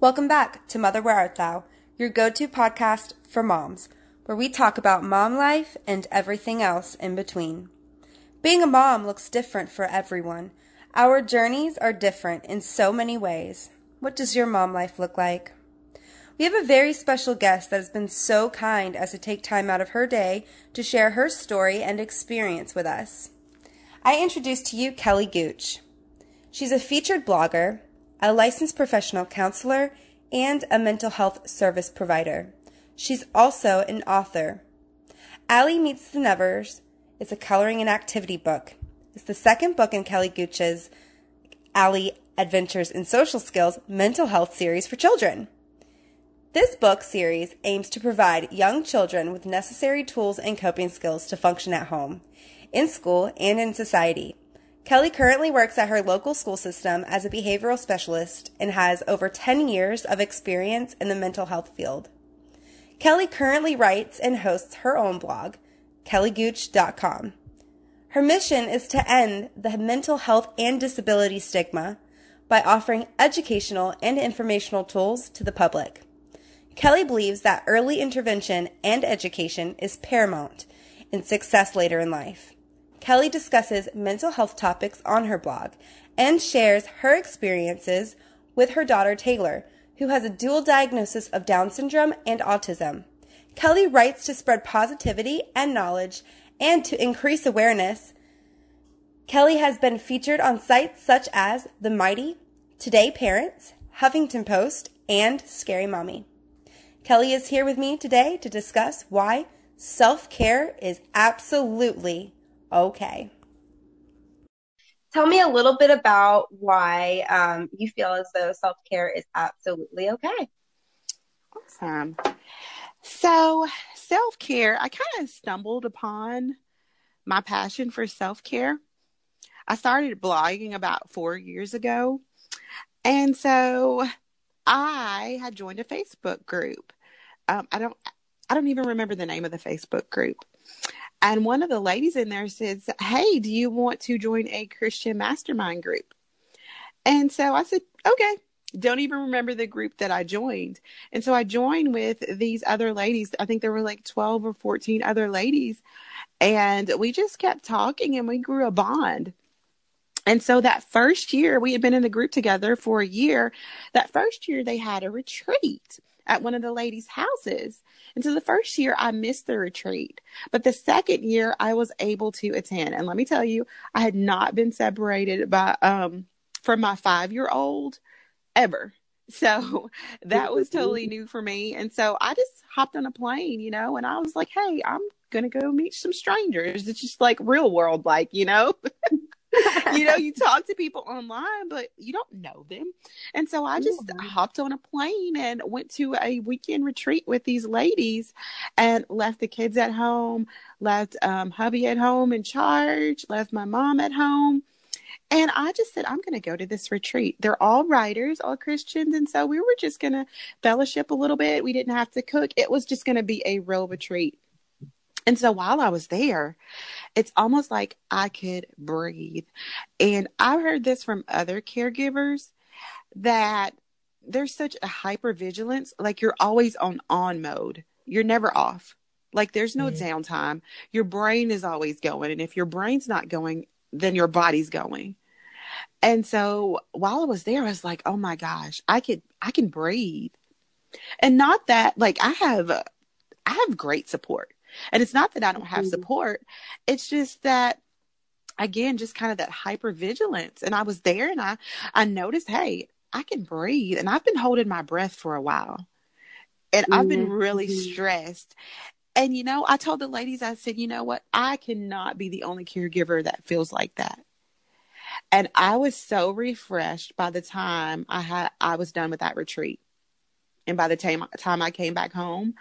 Welcome back to Mother Where Art Thou, your go to podcast for moms, where we talk about mom life and everything else in between. Being a mom looks different for everyone. Our journeys are different in so many ways. What does your mom life look like? We have a very special guest that has been so kind as to take time out of her day to share her story and experience with us. I introduce to you Kelly Gooch. She's a featured blogger, a licensed professional counselor, and a mental health service provider. She's also an author. Allie Meets the Nevers is a coloring and activity book. It's the second book in Kelly Gooch's Allie Adventures in Social Skills mental health series for children. This book series aims to provide young children with necessary tools and coping skills to function at home, in school, and in society. Kelly currently works at her local school system as a behavioral specialist and has over 10 years of experience in the mental health field. Kelly currently writes and hosts her own blog, kellygooch.com. Her mission is to end the mental health and disability stigma by offering educational and informational tools to the public. Kelly believes that early intervention and education is paramount in success later in life. Kelly discusses mental health topics on her blog and shares her experiences with her daughter Taylor, who has a dual diagnosis of Down syndrome and autism. Kelly writes to spread positivity and knowledge and to increase awareness. Kelly has been featured on sites such as The Mighty, Today Parents, Huffington Post, and Scary Mommy. Kelly is here with me today to discuss why self care is absolutely okay. Tell me a little bit about why um, you feel as though self care is absolutely okay. Awesome. So, self care, I kind of stumbled upon my passion for self care. I started blogging about four years ago. And so I had joined a Facebook group. Um, I don't, I don't even remember the name of the Facebook group. And one of the ladies in there says, "Hey, do you want to join a Christian mastermind group?" And so I said, "Okay." Don't even remember the group that I joined. And so I joined with these other ladies. I think there were like 12 or 14 other ladies. And we just kept talking and we grew a bond. And so that first year, we had been in the group together for a year. That first year, they had a retreat at one of the ladies' houses. And so the first year, I missed the retreat. But the second year, I was able to attend. And let me tell you, I had not been separated by, um, from my five year old ever. So that was totally new for me. And so I just hopped on a plane, you know, and I was like, hey, I'm going to go meet some strangers. It's just like real world, like, you know? you know, you talk to people online, but you don't know them. And so I just mm-hmm. hopped on a plane and went to a weekend retreat with these ladies and left the kids at home, left um, hubby at home in charge, left my mom at home. And I just said, I'm going to go to this retreat. They're all writers, all Christians. And so we were just going to fellowship a little bit. We didn't have to cook. It was just going to be a real retreat. And so while I was there, it's almost like I could breathe. And I've heard this from other caregivers that there's such a hyper vigilance, like you're always on on mode. You're never off. Like there's no mm-hmm. downtime. Your brain is always going. And if your brain's not going, then your body's going. And so while I was there, I was like, oh my gosh, I could, I can breathe. And not that like I have, I have great support. And it's not that I don't have mm-hmm. support. It's just that again, just kind of that hyper vigilance. And I was there and I, I noticed, hey, I can breathe. And I've been holding my breath for a while. And mm-hmm. I've been mm-hmm. really mm-hmm. stressed. And you know, I told the ladies, I said, you know what? I cannot be the only caregiver that feels like that. And I was so refreshed by the time I had I was done with that retreat. And by the time time I came back home,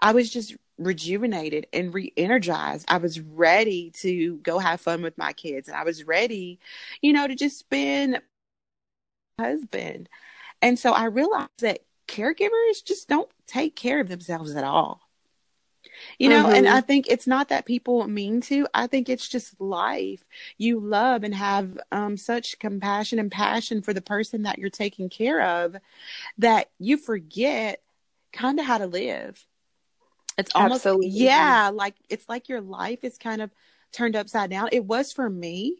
I was just rejuvenated and re-energized. I was ready to go have fun with my kids and I was ready, you know, to just spend husband. And so I realized that caregivers just don't take care of themselves at all. You know, mm-hmm. and I think it's not that people mean to. I think it's just life. You love and have um, such compassion and passion for the person that you're taking care of that you forget kind of how to live. It's almost, Absolutely. yeah, like it's like your life is kind of turned upside down. It was for me.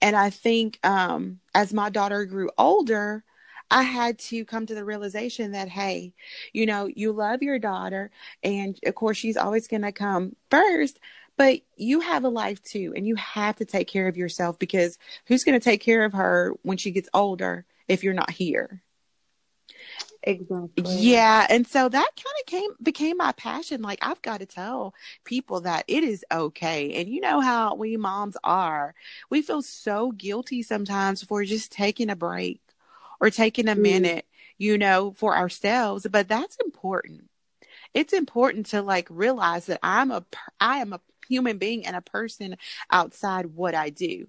And I think um, as my daughter grew older, I had to come to the realization that, hey, you know, you love your daughter, and of course, she's always going to come first, but you have a life too, and you have to take care of yourself because who's going to take care of her when she gets older if you're not here? Exactly. Yeah, and so that kind of came became my passion. Like I've got to tell people that it is okay. And you know how we moms are. We feel so guilty sometimes for just taking a break or taking a mm. minute, you know, for ourselves, but that's important. It's important to like realize that I'm a I am a human being and a person outside what I do.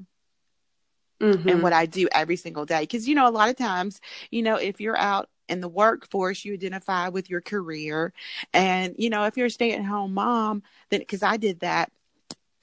Mm-hmm. And what I do every single day. Because, you know, a lot of times, you know, if you're out in the workforce, you identify with your career. And, you know, if you're a stay at home mom, then because I did that.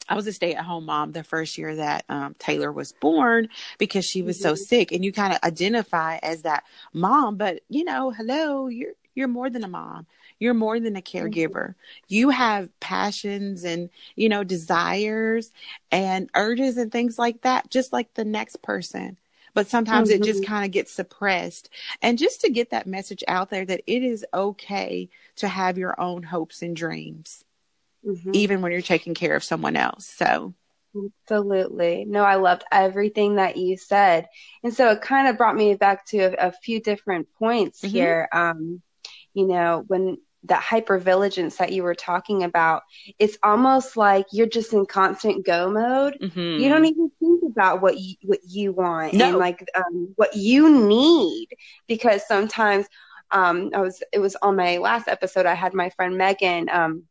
I was a stay at home mom the first year that um, Taylor was born because she was mm-hmm. so sick, and you kind of identify as that mom. But you know, hello, you're you're more than a mom. You're more than a caregiver. Mm-hmm. You have passions and you know desires and urges and things like that, just like the next person but sometimes mm-hmm. it just mm-hmm. kind of gets suppressed. And just to get that message out there that it is okay to have your own hopes and dreams, mm-hmm. even when you're taking care of someone else. So. Absolutely. No, I loved everything that you said. And so it kind of brought me back to a, a few different points mm-hmm. here. Um, you know, when that hypervigilance that you were talking about, it's almost like you're just in constant go mode. Mm-hmm. You don't even think about what you, what you want no. and like um, what you need because sometimes um, I was it was on my last episode. I had my friend Megan. Um,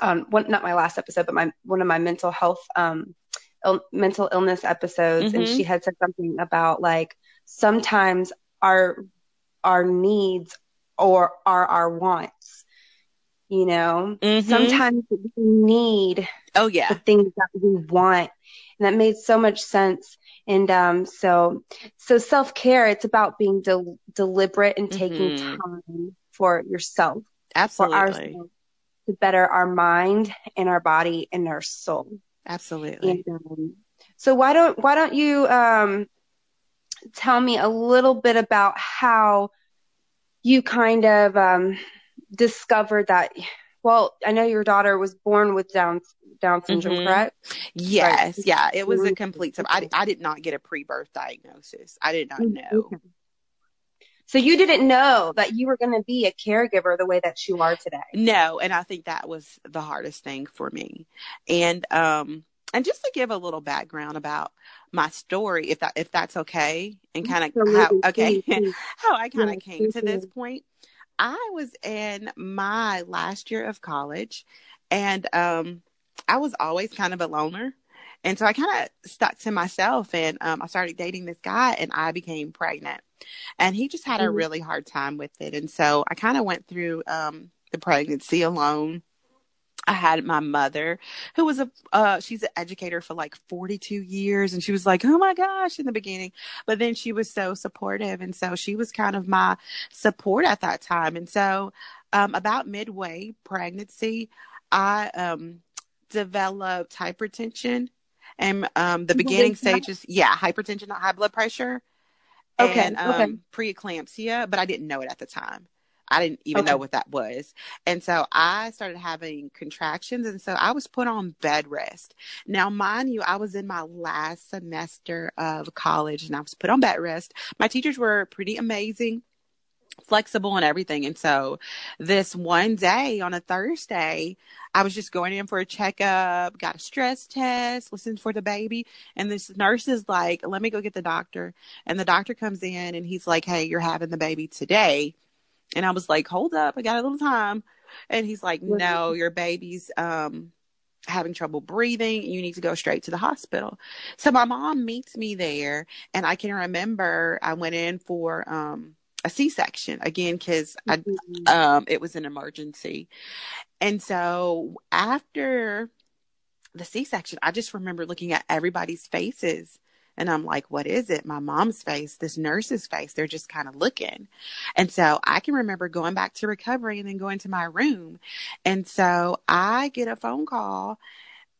on one, not my last episode, but my one of my mental health um, il- mental illness episodes, mm-hmm. and she had said something about like sometimes our our needs or are our wants you know, mm-hmm. sometimes we need oh yeah the things that we want, and that made so much sense. And um, so so self care, it's about being de- deliberate and taking mm-hmm. time for yourself, absolutely, for to better our mind and our body and our soul. Absolutely. And, um, so why don't why don't you um, tell me a little bit about how you kind of um, discovered that well i know your daughter was born with down down syndrome mm-hmm. correct? Yes. Right. yeah. It was a complete I, I did not get a pre-birth diagnosis. I did not mm-hmm. know. So you didn't know that you were going to be a caregiver the way that you are today? No and i think that was the hardest thing for me. And um and just to give a little background about my story if that if that's okay and kind of how okay how i kind of came to this point I was in my last year of college and um, I was always kind of a loner. And so I kind of stuck to myself and um, I started dating this guy and I became pregnant. And he just had a mm-hmm. really hard time with it. And so I kind of went through um, the pregnancy alone. I had my mother who was a uh, she's an educator for like 42 years and she was like, "Oh my gosh" in the beginning, but then she was so supportive and so she was kind of my support at that time. And so um, about midway pregnancy, I um, developed hypertension and um, the beginning stages, yeah, hypertension, not high blood pressure. Okay. And um, okay. preeclampsia, but I didn't know it at the time. I didn't even okay. know what that was. And so I started having contractions. And so I was put on bed rest. Now, mind you, I was in my last semester of college and I was put on bed rest. My teachers were pretty amazing flexible and everything. And so this one day on a Thursday, I was just going in for a checkup, got a stress test, listened for the baby. And this nurse is like, let me go get the doctor. And the doctor comes in and he's like, Hey, you're having the baby today. And I was like, hold up, I got a little time. And he's like, no, your baby's um, having trouble breathing. You need to go straight to the hospital. So my mom meets me there. And I can remember I went in for um, a C-section again because Mhm. um it was an emergency. And so after the C-section, I just remember looking at everybody's faces and I'm like, what is it? My mom's face, this nurse's face. They're just kind of looking. And so I can remember going back to recovery and then going to my room. And so I get a phone call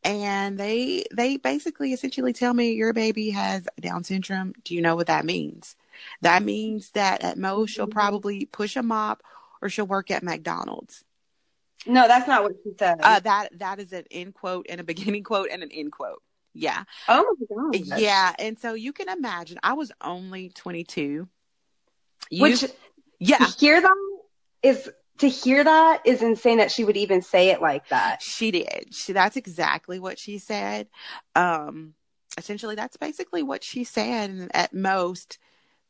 and they they basically essentially tell me your baby has Down syndrome. Do you know what that means? That means that at most she'll Mhm. probably push a mop or she'll work at McDonald's. No, that's not what she said. Uh, that that is an end quote and a beginning quote and an end quote. Yeah. oh my god. Yeah. And so you can imagine I was only 22. You, Which yeah, to hear that is to hear that is insane that she would even say it like that. she did. She, that's exactly what she said. Um, essentially, that's basically what she said. And at most,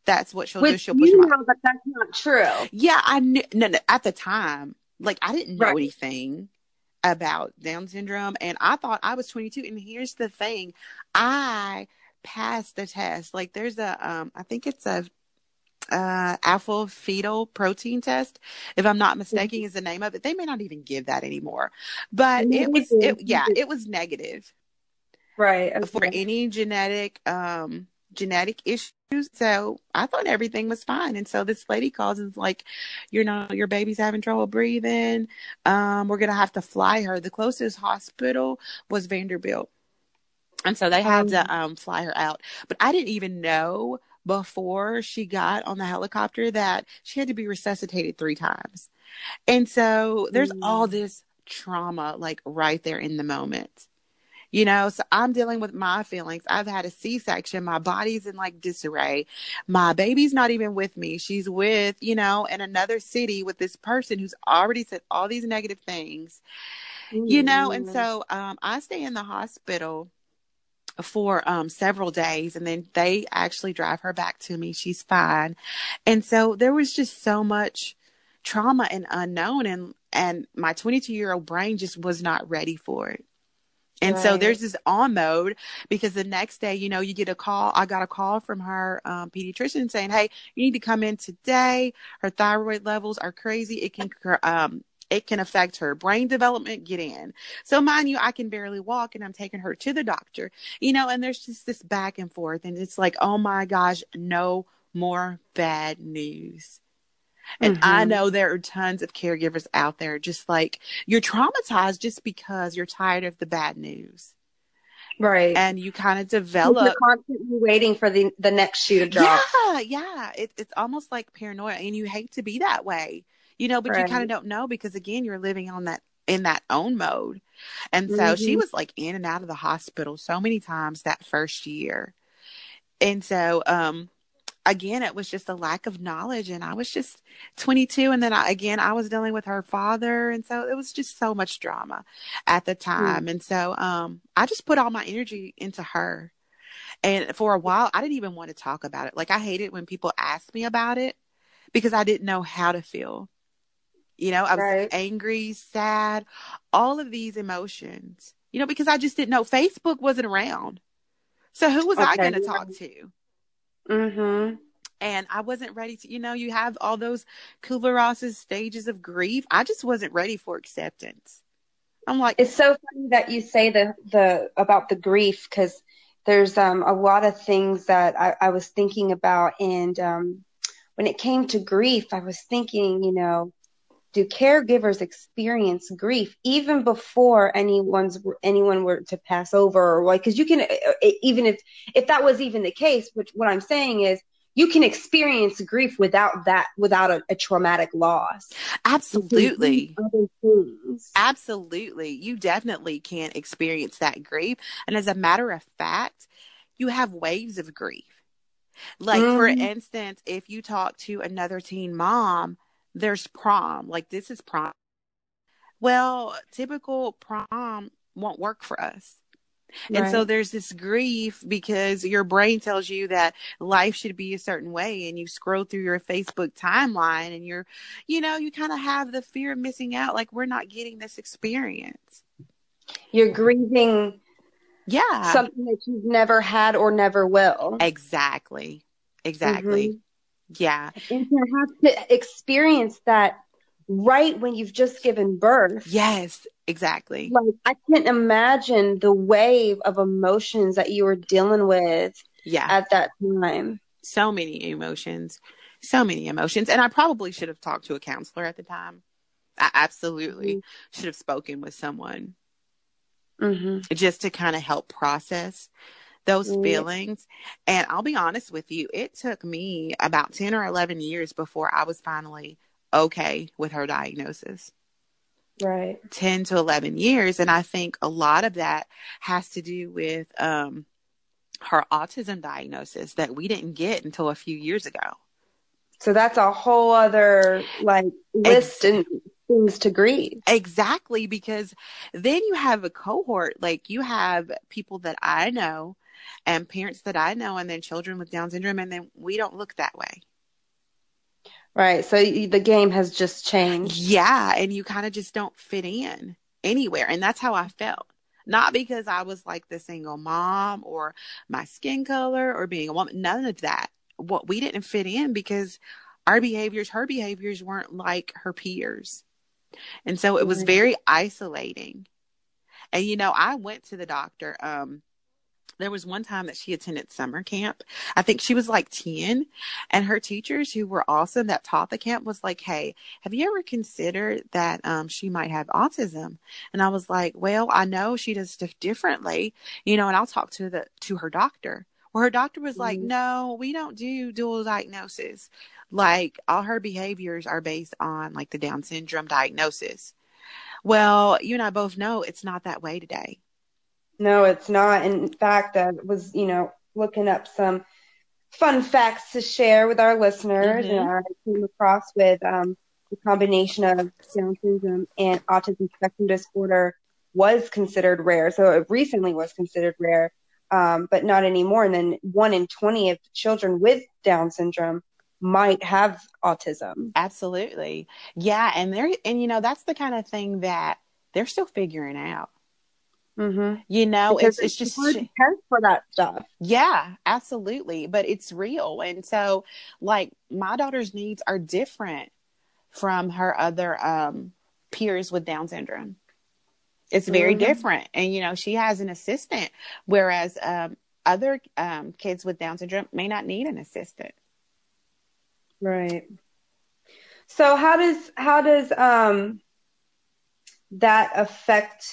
that's what she'll do. She'll push you know that that's not true. Yeah, I knew. No, no, at the time, like I didn't know Right. anything about Down syndrome, and I thought I was 22. And here's the thing, I passed the test. Like there's a, um, I think it's a uh alpha fetal protein test if i'm not mistaken is the name of it they may not even give that anymore but it was it yeah it was negative Right. for any genetic um genetic issues. So i thought everything was fine. And so this lady calls and is like you know your baby's having trouble breathing. Um we're gonna have to fly her. The closest hospital was vanderbilt. And so they had to um fly her out. But i didn't even know before she got on the helicopter that she had to be resuscitated three times. And so there's Mm. all this trauma like right there in the moment you know so i'm dealing with my feelings. I've had a c-section. My body's in like disarray. My baby's not even with me. She's with you know in another city with this person who's already said all these negative things. You know and Mm. so um i stay in the hospital for um several days and then they actually drive her back to me. She's fine. And so there was just so much trauma and unknown and and my 22 year old brain just was not ready for it and so there's this on mode because the next day, you know, you get a call. I got a call from her um, pediatrician saying, "Hey, you need to come in today. Her thyroid levels are crazy. It can um, it can affect her brain development. Get in." So mind you, I can barely walk, and I'm taking her to the doctor. You know, and there's just this back and forth, and it's like, oh my gosh, no more bad news. And I Mhm. know there are tons of caregivers out there just like you're traumatized just because you're tired of the bad news. Right. And you kind of You're develop constantly waiting for the the next shoe to drop. Yeah, yeah. It, it's almost like paranoia and you hate to be that way. You know, but you kind of don't know because again you're living on that in that own mode. And so she Mhm. was like in and out of the hospital so many times that first year. And so um again it was just a lack of knowledge and I was just 22 and then I, again I was dealing with her father and so it was just so much drama at the time. And so um I just put all my energy into her. And for a while I didn't even want to talk about it. Like I hated when people asked me about it because I didn't know how to feel. You know, I was Right. angry, sad, all of these emotions. You know, because I just didn't know Facebook wasn't around. So who was I going to talk to? Mm-hmm. and I wasn't ready to, you know, you have all those Kubler Ross's stages of grief. I just wasn't ready for acceptance. I'm like, It's so funny that you say the the about the grief because there's um a lot of things that I, I was thinking about and um when it came to grief I was thinking you know do caregivers experience grief even before anyone's anyone were to pass over or like because you can uh, even if if that was even the case which what I'm saying is you can experience grief without that without a, a traumatic loss absolutely. Absolutely. You definitely can't experience that grief. And as a matter of fact, you have waves of grief. Like, for Mhm. instance, if you talk to another teen mom, there's prom. Like, this is prom. Well, typical prom won't work for us. And so there's this grief because your brain tells you that life should be a certain way and you scroll through your Facebook timeline and you're, you know, you kind of have the fear of missing out. Like we're not getting this experience. you're grieving Yeah. something that you've never had or never will. exactly. Exactly. Mhm. Yeah. And to have to experience that right when you've just given birth. Yes, exactly. Like I can't imagine the wave of emotions that you were dealing with Yeah. at that time. so many emotions. So many emotions. And I probably should have talked to a counselor at the time. I absolutely should have spoken with someone mm-hmm. just to kind of help process those Yeah. feelings. And I'll be honest with you, it took me about 10 or 11 years before I was finally okay with her diagnosis. Right. 10 to 11 years. And I think a lot of that has to do with um, her autism diagnosis that we didn't get until a few years ago. So that's a whole other like list and things to grieve. Exactly, because then you have a cohort, like you have people that I know and parents that I know, and then children with Down syndrome, and then we don't look that way. Right. So the game has just changed. Yeah, and you kind of just don't fit in anywhere. And that's how I felt. Not because I was like the single mom or my skin color or being a woman, none of that. What we didn't fit in because our behaviors, her behaviors weren't like her peers. And so it was very isolating. And you know, I went to the doctor um there was one time that she attended summer camp. I think she was like 10 and her teachers who were awesome that taught the camp was like, "Hey, have you ever considered that um she might have autism?" And I was like, "Well, I know she does stuff differently, you know, and I'll talk to the to her doctor." Well, her doctor was like, Mhm. "No, we don't do dual diagnosis. Like all her behaviors are based on like the Down syndrome diagnosis." Well, you and I both know it's not that way today. No, it's not. In fact, I was, you know, looking up some fun facts to share with our listeners, Mhm. and I came across with um, the combination of Down syndrome and autism spectrum disorder was considered rare. So it recently was considered rare, um, but not anymore. And then one in 20 of children with Down syndrome might have autism. Absolutely. Yeah, and they're and you know that's the kind of thing that they're still figuring out. Mm-hmm. You know, because it's it's just for that stuff. yeah, absolutely, but it's real. And so like my daughter's needs are different from her other um peers with Down syndrome. It's very Mhm. different. And you know, she has an assistant whereas um other um kids with Down syndrome may not need an assistant. Right. So how does how does um that affect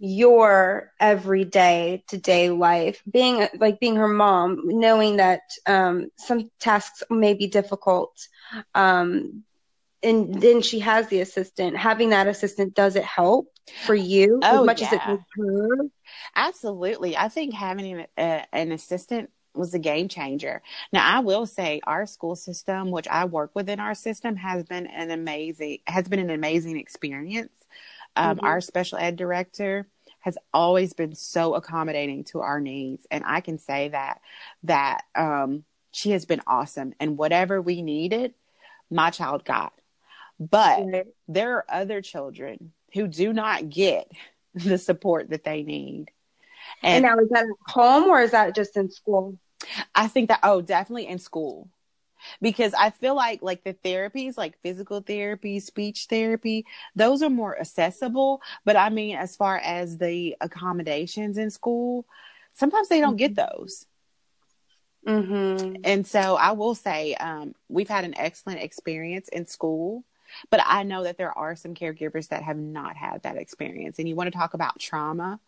your everyday to day life being like being her mom knowing that um some tasks may be difficult um and then she has the assistant having that assistant does it help for you Oh, as much as it yeah. does her Absolutely. I think having an, an assistant was a game changer. Now, I will say our school system, which I work within our system, has been an amazing has been an amazing experience. Um, Mhm. Our special ed director has always been so accommodating to our needs, and I can say that that um, she has been awesome. And whatever we needed, my child got. But Right. there are other children who do not get the support that they need. and And, now is that at home or is that just in school I think that oh, definitely in school. Because I feel like like the therapies, like physical therapy, speech therapy, those are more accessible. But I mean, as far as the accommodations in school, sometimes they don't get those. mm-hmm. And so I will say, um, we've had an excellent experience in school, but I know that there are some caregivers that have not had that experience. And you want to talk about trauma?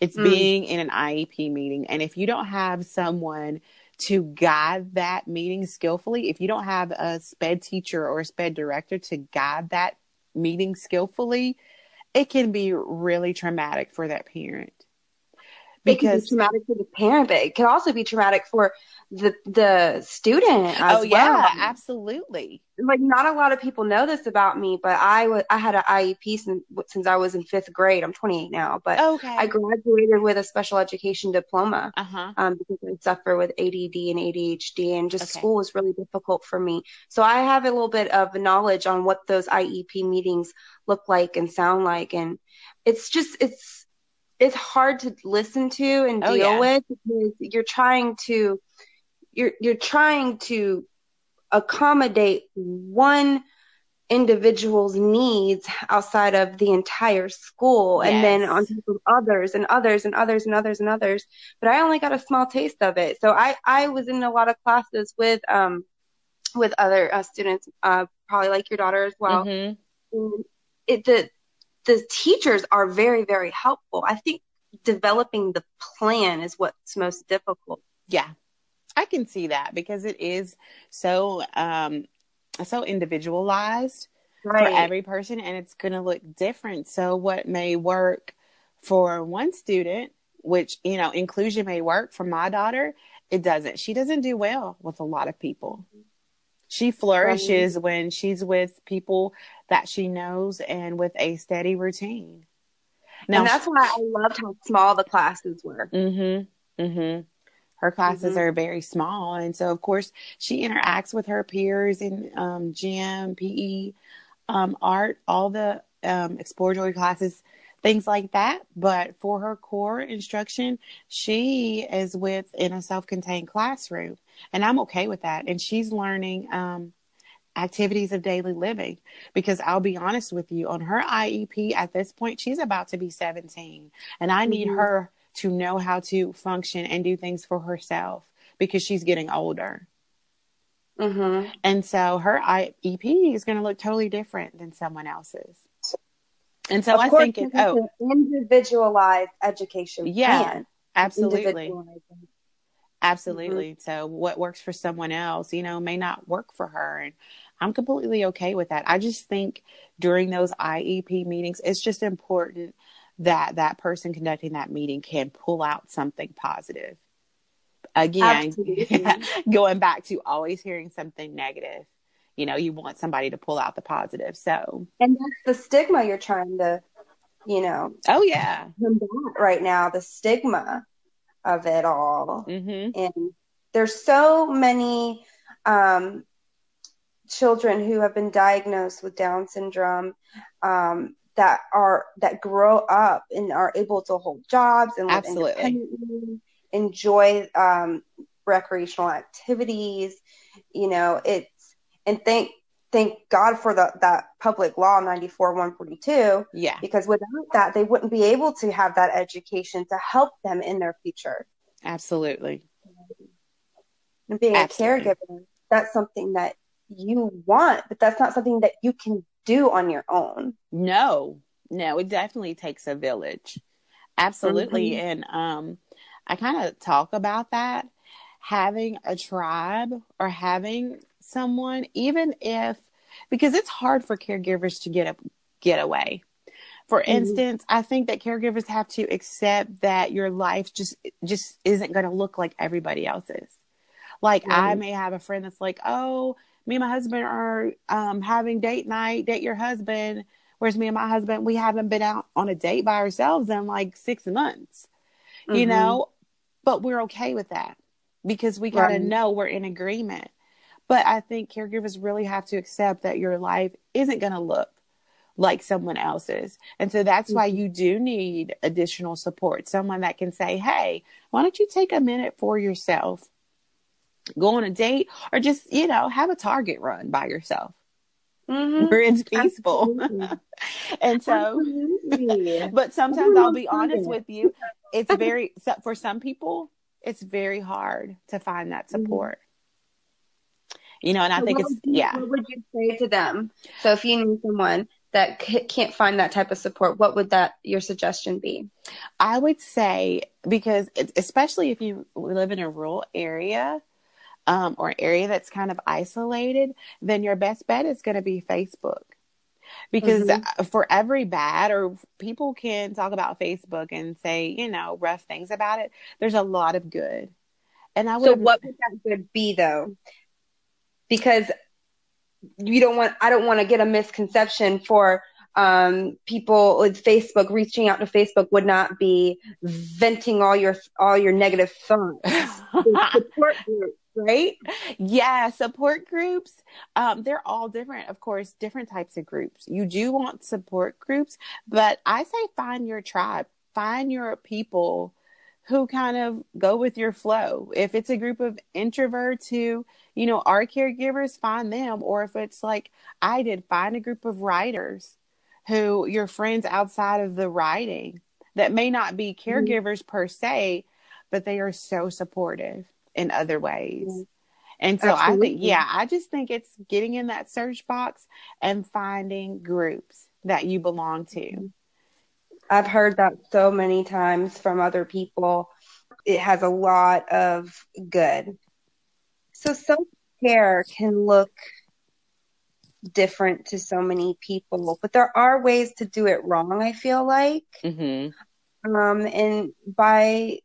It's Mm. being in an IEP meeting. And if you don't have someone to guide that meeting skillfully, if you don't have a SPED teacher or a SPED director to guide that meeting skillfully, it can be really traumatic for that parent. It can be Because traumatic for the parent, but it can also be traumatic for the the student as oh yeah, well. absolutely. Like not a lot of people know this about me, but I wa- I had an IEP since since I was in fifth grade. I'm 28 now, but Okay. I graduated with a special education diploma uh-huh. um, because I suffer with ADD and ADHD, and just Okay. school was really difficult for me. So I have a little bit of knowledge on what those IEP meetings look like and sound like, and it's just it's it's hard to listen to and Oh, deal yeah. with because you're trying to you're you're trying to accommodate one individual's needs outside of the entire school and then on top of others and others and others and others and others but i only got a small taste of it so i i was in a lot of classes with um with other uh, students uh probably like your daughter as well Mhm. it the the teachers are very very helpful i think developing the plan is what's most difficult Yeah, I can see that because it is so um so individualized for every person, and it's going to look different. So what may work for one student, which you know inclusion may work for my daughter, it doesn't. She doesn't do well with a lot of people. She flourishes when she's with people that she knows and with a steady routine. and that's why i loved how small the classes were Mm-hmm. Mm-hmm. Her classes Mhm. are very small, and so of course she interacts with her peers in um, gym, PE, um, art, all the um, exploratory classes, things like that. But for her core instruction, she is with in a self-contained classroom, and I'm okay with that. And she's learning um, activities of daily living because I'll be honest with you, on her IEP at this point, she's about to be 17, and I need Mhm. her to know how to function and do things for herself because she's getting older. mm-hmm. And so her IEP is going to look totally different than someone else's. And so of I think it, oh, an individualized education Yeah, plan absolutely. Absolutely. Mm-hmm. So what works for someone else, you know, may not work for her. And I'm completely okay with that. I just think during those IEP meetings, it's just important that that person conducting that meeting can pull out something positive. Again, going back to always hearing something negative, you know, you want somebody to pull out the positive. So, And that's the stigma you're trying to, you know, oh yeah. right now, the stigma of it all. Mhm. And there's so many um, children who have been diagnosed with Down syndrome um, that are that grow up and are able to hold jobs and live Absolutely. enjoy um, recreational activities. You know, it's and thank thank God for the that public law 94 142 Yeah. because without that they wouldn't be able to have that education to help them in their future Absolutely. and being Absolutely. a caregiver that's something that you want but that's not something that you can do on your own No, no, it definitely takes a village. Absolutely. Mhm. And um I kind of talk about that having a tribe or having someone even if because it's hard for caregivers to get a get away. For Mhm. instance, I think that caregivers have to accept that your life just just isn't going to look like everybody else's. Like I may have a friend that's like, "Oh, me and my husband are um, having date night. Date your husband." Whereas me and my husband, we haven't been out on a date by ourselves in like six months. You Mhm. know, but we're okay with that because we got to Right. know we're in agreement. But I think caregivers really have to accept that your life isn't going to look like someone else's. And so that's why you do need additional support. Someone that can say, hey, why don't you take a minute for yourself? Go on a date or just, you know, have a target run by yourself Mhm. where it's peaceful. And so, but sometimes I'll be honest with you, it's very, for some people, it's very hard to find that Mhm. support. You know, and I So think it's, you- yeah. What would you say to them? So if you knew someone that can't find that type of support, what would that your suggestion be? I would say because especially if you live in a rural area um, or an area that's kind of isolated, then your best bet is going to be Facebook. Because Mhm. uh, for every bad, or people can talk about Facebook and say, you know, rough things about it, there's a lot of good. And I would, So what would that good be though? Because you don't want I don't want to get a misconception for um, people with Facebook reaching out to Facebook would not be venting all your all your negative thoughts. Support groups, right? yeah, support groups, um, they're all different, of course, different types of groups. You do want support groups, but I say find your tribe, find your people who kind of go with your flow. If it's a group of introverts who, you know, are caregivers, find them. Or if it's like I did, find a group of writers who your friends outside of the writing that may not be mm-hmm. caregivers mm-hmm. per se, but they are so supportive in other ways. Mm-hmm. And so Absolutely. I think, yeah, I just think it's getting in that search box and finding groups that you belong to. Mm-hmm. I've heard that so many times from other people. It has a lot of good. So self care can look different to so many people, but there are ways to do it wrong, I feel like. Mm-hmm. Um, and by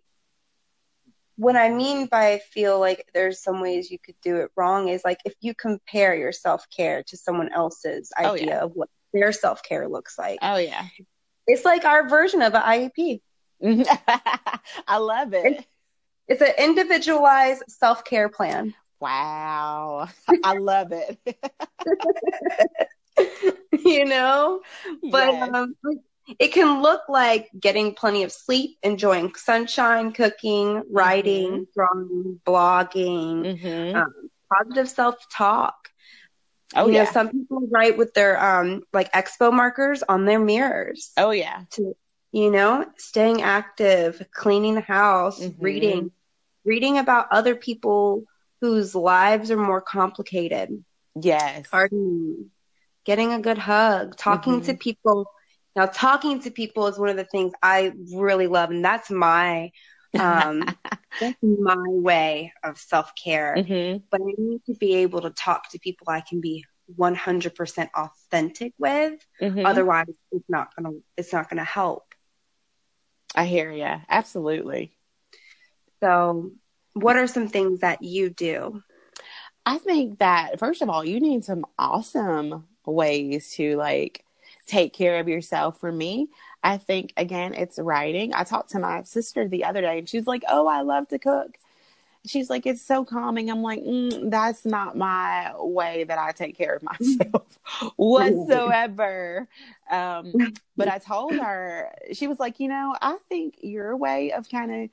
what I mean by I feel like there's some ways you could do it wrong is like if you compare your self care to someone else's idea oh, yeah. of what their self care looks like. Oh yeah. It's like our version of an IEP. I love it. It's, an individualized self care plan. Wow. I love it. you know? But yes. um, it can look like getting plenty of sleep, enjoying sunshine, cooking, writing, mm-hmm. drawing, blogging, mm-hmm. um, positive self talk. Oh, you yeah. know, some people write with their um like expo markers on their mirrors. Oh yeah. To you know, staying active, cleaning the house, mm-hmm. reading, reading about other people whose lives are more complicated. Yes. Gardening, getting a good hug, talking mm-hmm. to people now, talking to people is one of the things I really love, and that's my um, that's my way of self care. Mm-hmm. But I need to be able to talk to people I can be 100% authentic with. Mm-hmm. Otherwise, it's not gonna it's not gonna help. I hear you. Absolutely. So, what are some things that you do? I think that first of all, you need some awesome ways to like take care of yourself. For me, I think again, it's writing. I talked to my sister the other day and she's like, Oh, I love to cook. She's like, It's so calming. I'm like, mm, That's not my way that I take care of myself whatsoever. Um, but I told her, she was like, You know, I think your way of kind of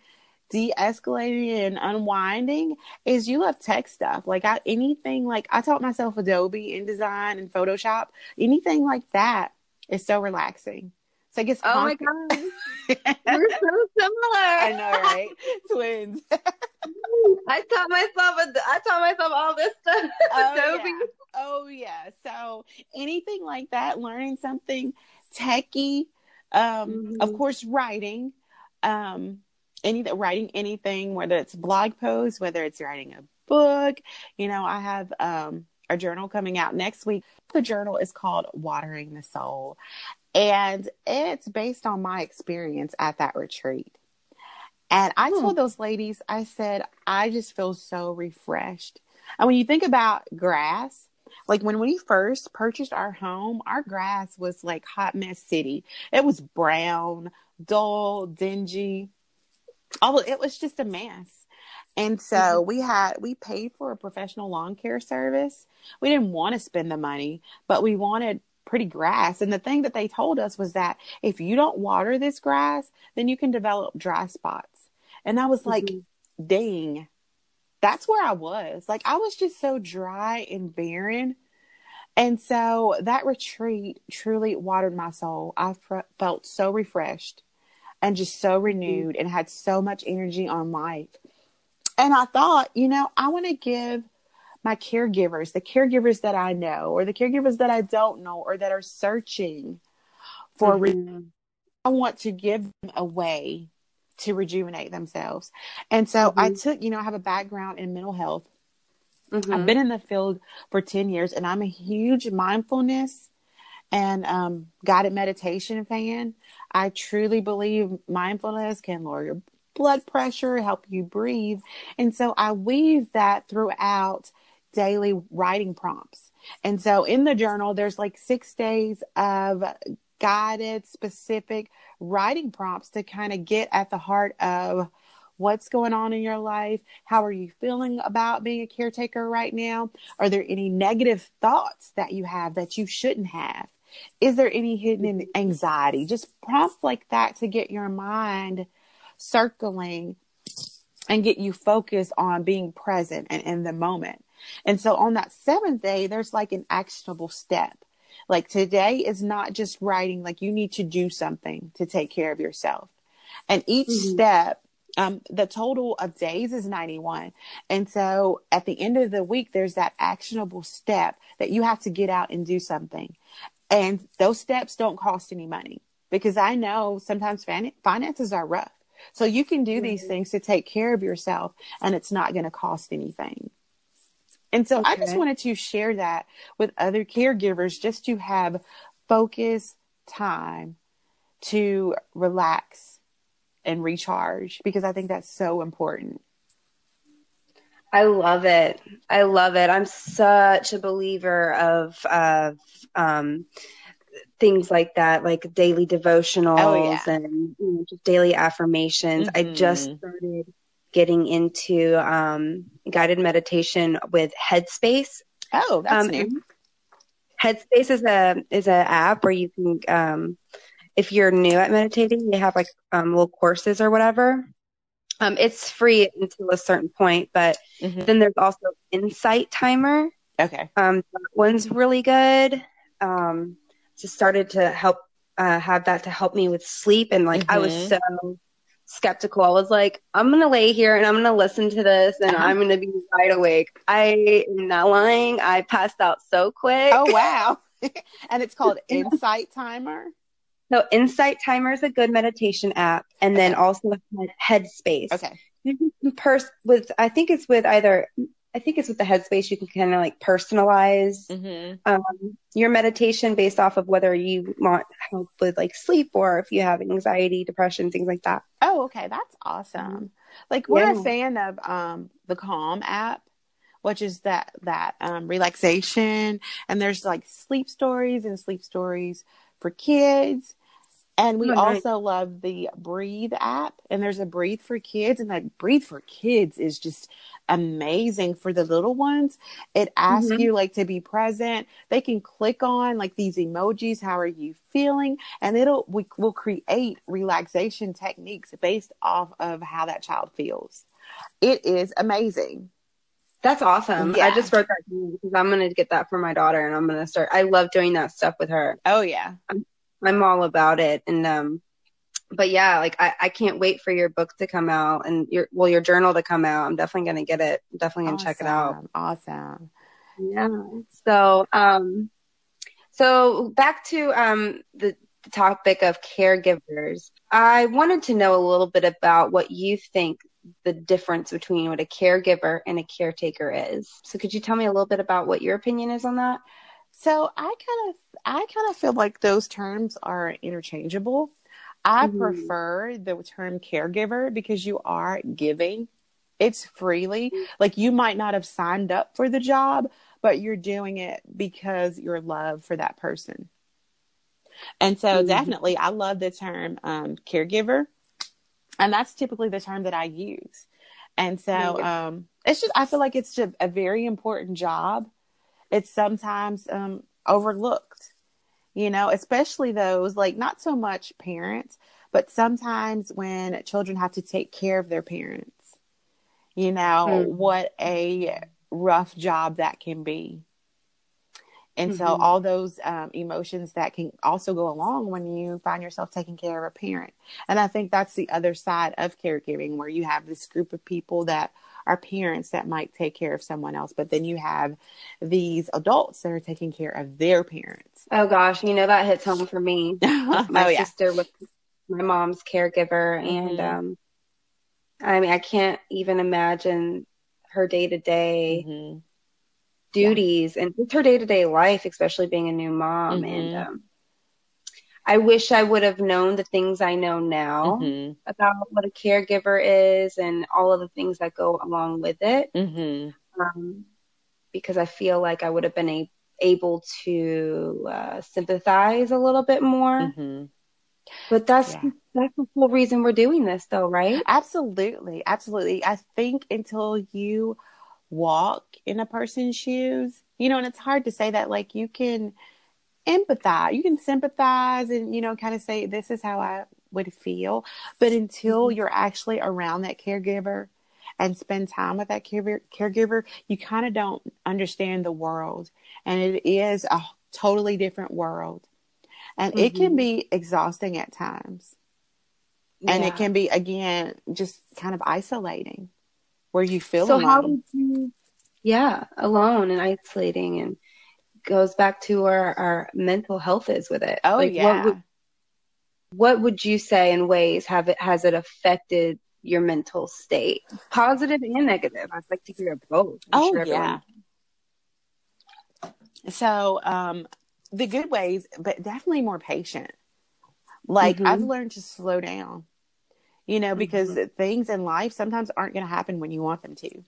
de-escalating and unwinding is you love tech stuff like I, anything like i taught myself adobe InDesign and photoshop anything like that is so relaxing. It's like it's oh my god, we're so similar. I know, right? Twins. I taught myself. I taught myself all this stuff. Oh yeah. oh yeah. So anything like that, learning something techy. Um, mm-hmm. Of course, writing. Um, any writing anything, whether it's blog posts, whether it's writing a book. You know, I have um a journal coming out next week. The journal is called Watering the Soul, and it's based on my experience at that retreat. And I hmm. told those ladies, I said, I just feel so refreshed. And when you think about grass, like when we first purchased our home, our grass was like hot mess city. It was brown, dull, dingy. All it was just a mess. And so mm-hmm. we had we paid for a professional lawn care service. We didn't want to spend the money, but we wanted pretty grass. And the thing that they told us was that if you don't water this grass, then you can develop dry spots. And I was like, mm-hmm. dang, that's where I was. Like I was just so dry and barren. And so that retreat truly watered my soul. I felt so refreshed and just so mm-hmm. renewed and had so much energy on life. And I thought, you know, I want to give my caregivers, the caregivers that I know, or the caregivers that I don't know, or that are searching for, mm-hmm. I want to give them a way to rejuvenate themselves. And so mm-hmm. I took, you know, I have a background in mental health. Mm-hmm. I've been in the field for 10 years and I'm a huge mindfulness and um, guided meditation fan. I truly believe mindfulness can lower your blood pressure, help you breathe. And so I weave that throughout daily writing prompts. And so in the journal, there's like six days of guided, specific writing prompts to kind of get at the heart of what's going on in your life. How are you feeling about being a caretaker right now? Are there any negative thoughts that you have that you shouldn't have? Is there any hidden anxiety? Just prompts like that to get your mind circling and get you focused on being present and in the moment. And so on that seventh day, there's like an actionable step. Like today is not just writing, like you need to do something to take care of yourself. And each mm-hmm. step, um, the total of days is 91. And so at the end of the week, there's that actionable step that you have to get out and do something. And those steps don't cost any money because I know sometimes fin- finances are rough. So you can do these things to take care of yourself and it's not going to cost anything. And so okay. I just wanted to share that with other caregivers just to have focus time to relax and recharge because I think that's so important. I love it. I love it. I'm such a believer of of um, things like that, like daily devotionals oh, yeah. and you know, just daily affirmations. Mm-hmm. I just mm-hmm. started getting into um, guided meditation with Headspace. Oh, that's um, new. Headspace is a is an app where you can, um, if you're new at meditating, they have like um, little courses or whatever. Um, it's free until a certain point, but mm-hmm. then there's also Insight Timer. Okay. Um, that one's really good. Um, just started to help uh, have that to help me with sleep, and like mm-hmm. I was mm-hmm. so skeptical. I was like, I'm gonna lay here and I'm gonna listen to this and uh-huh. I'm gonna be wide awake. I am not lying. I passed out so quick. Oh wow. and it's called Insight Timer. So Insight Timer is a good meditation app, and okay. then also Headspace. Okay. Pers- with I think it's with either I think it's with the headspace you can kind of like personalize mm-hmm. um, your meditation based off of whether you want help with like sleep or if you have anxiety, depression, things like that. Oh, okay, that's awesome. Mm-hmm. Like we're yeah. a fan of um, the Calm app, which is that that um, relaxation, and there's like sleep stories and sleep stories for kids. And we oh, also nice. love the Breathe app, and there's a Breathe for Kids, and that Breathe for Kids is just amazing for the little ones. It asks mm-hmm. you like to be present. They can click on like these emojis. How are you feeling? And it'll, we will create relaxation techniques based off of how that child feels. It is amazing. That's awesome. Yeah. I just wrote that because I'm going to get that for my daughter and I'm going to start. I love doing that stuff with her. Oh yeah. I'm, I'm all about it. And, um, but yeah, like I, I can't wait for your book to come out and your well your journal to come out. I'm definitely gonna get it. I'm definitely gonna awesome. check it out. Awesome. Yeah. So um so back to um the, the topic of caregivers. I wanted to know a little bit about what you think the difference between what a caregiver and a caretaker is. So could you tell me a little bit about what your opinion is on that? So I kind of I kind of feel like those terms are interchangeable. I mm-hmm. prefer the term caregiver because you are giving. It's freely. Like you might not have signed up for the job, but you're doing it because your love for that person. And so mm-hmm. definitely I love the term um, caregiver. And that's typically the term that I use. And so um, it's just I feel like it's just a very important job. It's sometimes um, overlooked you know, especially those like not so much parents, but sometimes when children have to take care of their parents, you know, mm. what a rough job that can be. And mm-hmm. so all those um, emotions that can also go along when you find yourself taking care of a parent. And I think that's the other side of caregiving where you have this group of people that are parents that might take care of someone else, but then you have these adults that are taking care of their parents. Oh gosh, you know that hits home for me. my oh, sister yeah. was my mom's caregiver, mm-hmm. and um, I mean, I can't even imagine her day to day duties yeah. and just her day to day life, especially being a new mom. Mm-hmm. And um, I wish I would have known the things I know now mm-hmm. about what a caregiver is and all of the things that go along with it. Mm-hmm. Um, because I feel like I would have been a- able to uh, sympathize a little bit more. Mm-hmm. But that's yeah. that's the whole reason we're doing this, though, right? Absolutely, absolutely. I think until you walk in a person's shoes, you know, and it's hard to say that. Like you can empathize. You can sympathize and, you know, kind of say, this is how I would feel. But until Mhm. you're actually around that caregiver and spend time with that caregiver, caregiver you kind of don't understand the world. And it is a totally different world. And it can Mhm. be exhausting at times. And Yeah. it can be, again, just kind of isolating where you feel So alone. how did you? Yeah, alone and isolating, and goes back to where our mental health is with it. oh, like, yeah. What would, what would you say in ways have it has it affected your mental state, positive and negative? I'd like to hear both. I'm Oh, sure everyone- yeah. So, um, the good ways, but definitely more patient. Like Mhm. I've learned to slow down, you know, because Mhm. things in life sometimes aren't going to happen when you want them to.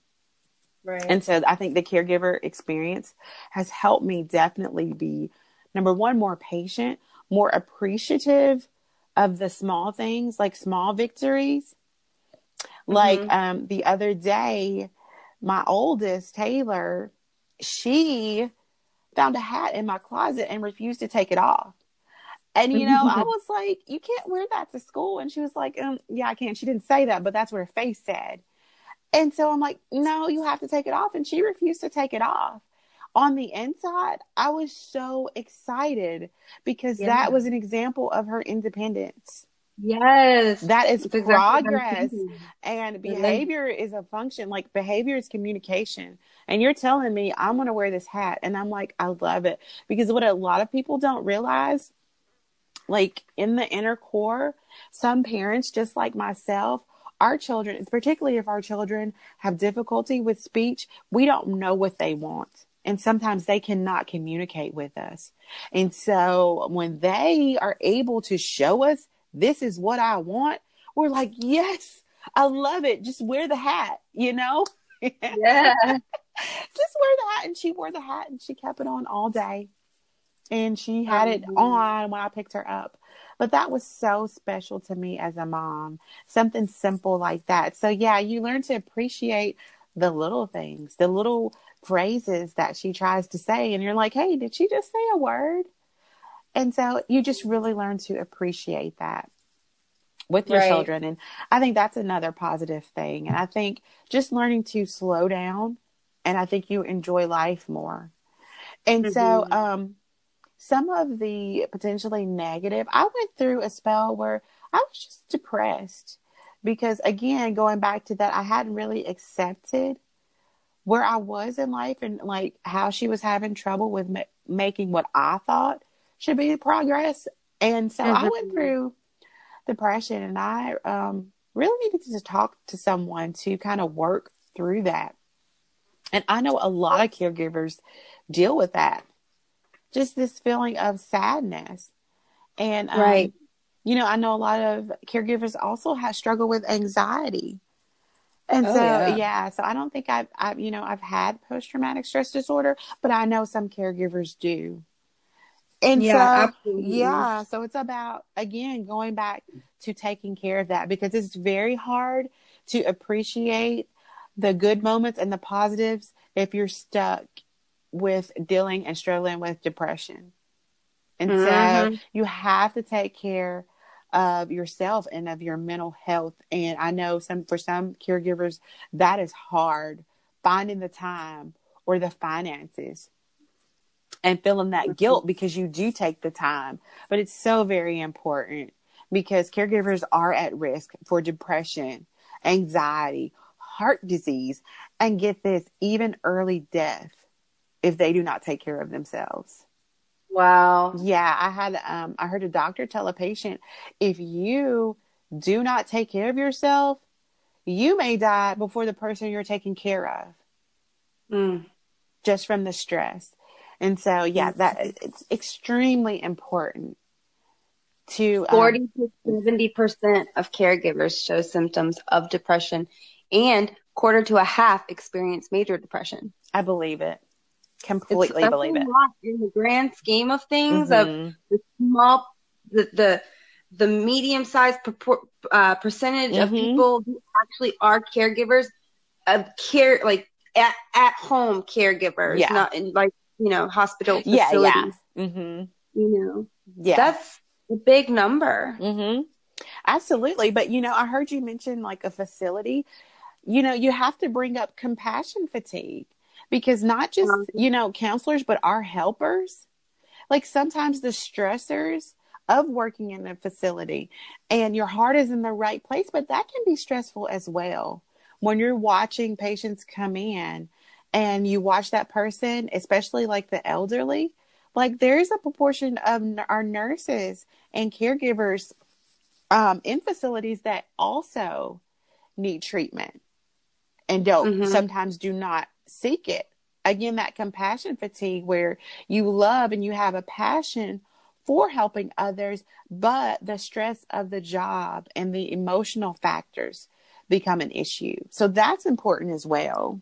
Right. And so I think the caregiver experience has helped me definitely be number one, more patient, more appreciative of the small things, like small victories. Like Mhm. um, the other day, my oldest, Taylor, she found a hat in my closet and refused to take it off. And you know, I was like, "You can't wear that to school." And she was like, um, "Yeah, I can." She didn't say that, but that's what her face said. And so I'm like, "No, you have to take it off." And she refused to take it off. On the inside, I was so excited because Yeah. that was an example of her independence. yes. That is That's exactly progress. thinking. And behavior is a function, like behavior is communication. And you're telling me I'm going to wear this hat. And I'm like, I love it. Because what a lot of people don't realize, like in the inner core, some parents, just like myself, our children, particularly if our children have difficulty with speech, we don't know what they want. And sometimes they cannot communicate with us. And so when they are able to show us, this is what I want, we're like, yes, I love it. Just wear the hat, you know? Yeah. just wear the hat. And she wore the hat and she kept it on all day. And she had it on when I picked her up. But that was so special to me as a mom. Something simple like that. So, yeah, you learn to appreciate the little things, the little phrases that she tries to say. And you're like, hey, did she just say a word? And so you just really learn to appreciate that with your Right. children. And I think that's another positive thing. And I think just learning to slow down and I think you enjoy life more. And so, Mhm. um, some of the potentially negative, I went through a spell where I was just depressed because, again, going back to that, I hadn't really accepted where I was in life and like how she was having trouble with ma- making what I thought should be progress. And so I went Mhm. through depression and I um, really needed to talk to someone to kind of work through that. And I know a lot of caregivers deal with that. Just this feeling of sadness. And, um, Right. you know, I know a lot of caregivers also have struggle with anxiety. And Oh, so, yeah. yeah. so I don't think I've, I've, you know, I've had post traumatic stress disorder, but I know some caregivers do. And Yeah, so, absolutely. yeah, so it's about, again, going back to taking care of that because it's very hard to appreciate the good moments and the positives if you're stuck with dealing and struggling with depression. And so Mhm. you have to take care of yourself and of your mental health. And I know some for some caregivers that is hard finding the time or the finances and feeling that guilt because you do take the time. But it's so very important because caregivers are at risk for depression, anxiety, heart disease, and get this, even early death if they do not take care of themselves. Wow. Yeah, I had um I heard a doctor tell a patient if you do not take care of yourself, you may die before the person you're taking care of Mm. just from the stress. And so yeah, that it's extremely important to um, 40 to 70% of caregivers show symptoms of depression and quarter to a half experience major depression. I believe it. It's, Completely that's believe it. in the grand scheme of things of Mhm. the small, the, the, the medium sized propor- uh, percentage of Mhm. people who actually are caregivers of care, like at, at home caregivers, Yeah. not in like, you know, hospital Yeah, facilities, yeah. Mhm. you know, Yeah. that's a big number. Mm-hmm. Absolutely. But, you know, I heard you mention like a facility. You know, you have to bring up compassion fatigue because not just, um, you know, counselors, but our helpers, like sometimes the stressors of working in a facility and your heart is in the right place, but that can be stressful as well. When you're watching patients come in and you watch that person, especially like the elderly, like there's a proportion of our nurses and caregivers um, in facilities that also need treatment and don't mm-hmm. sometimes do not seek it. Again, that compassion fatigue where you love and you have a passion for helping others, but the stress of the job and the emotional factors become an issue. So that's important as well.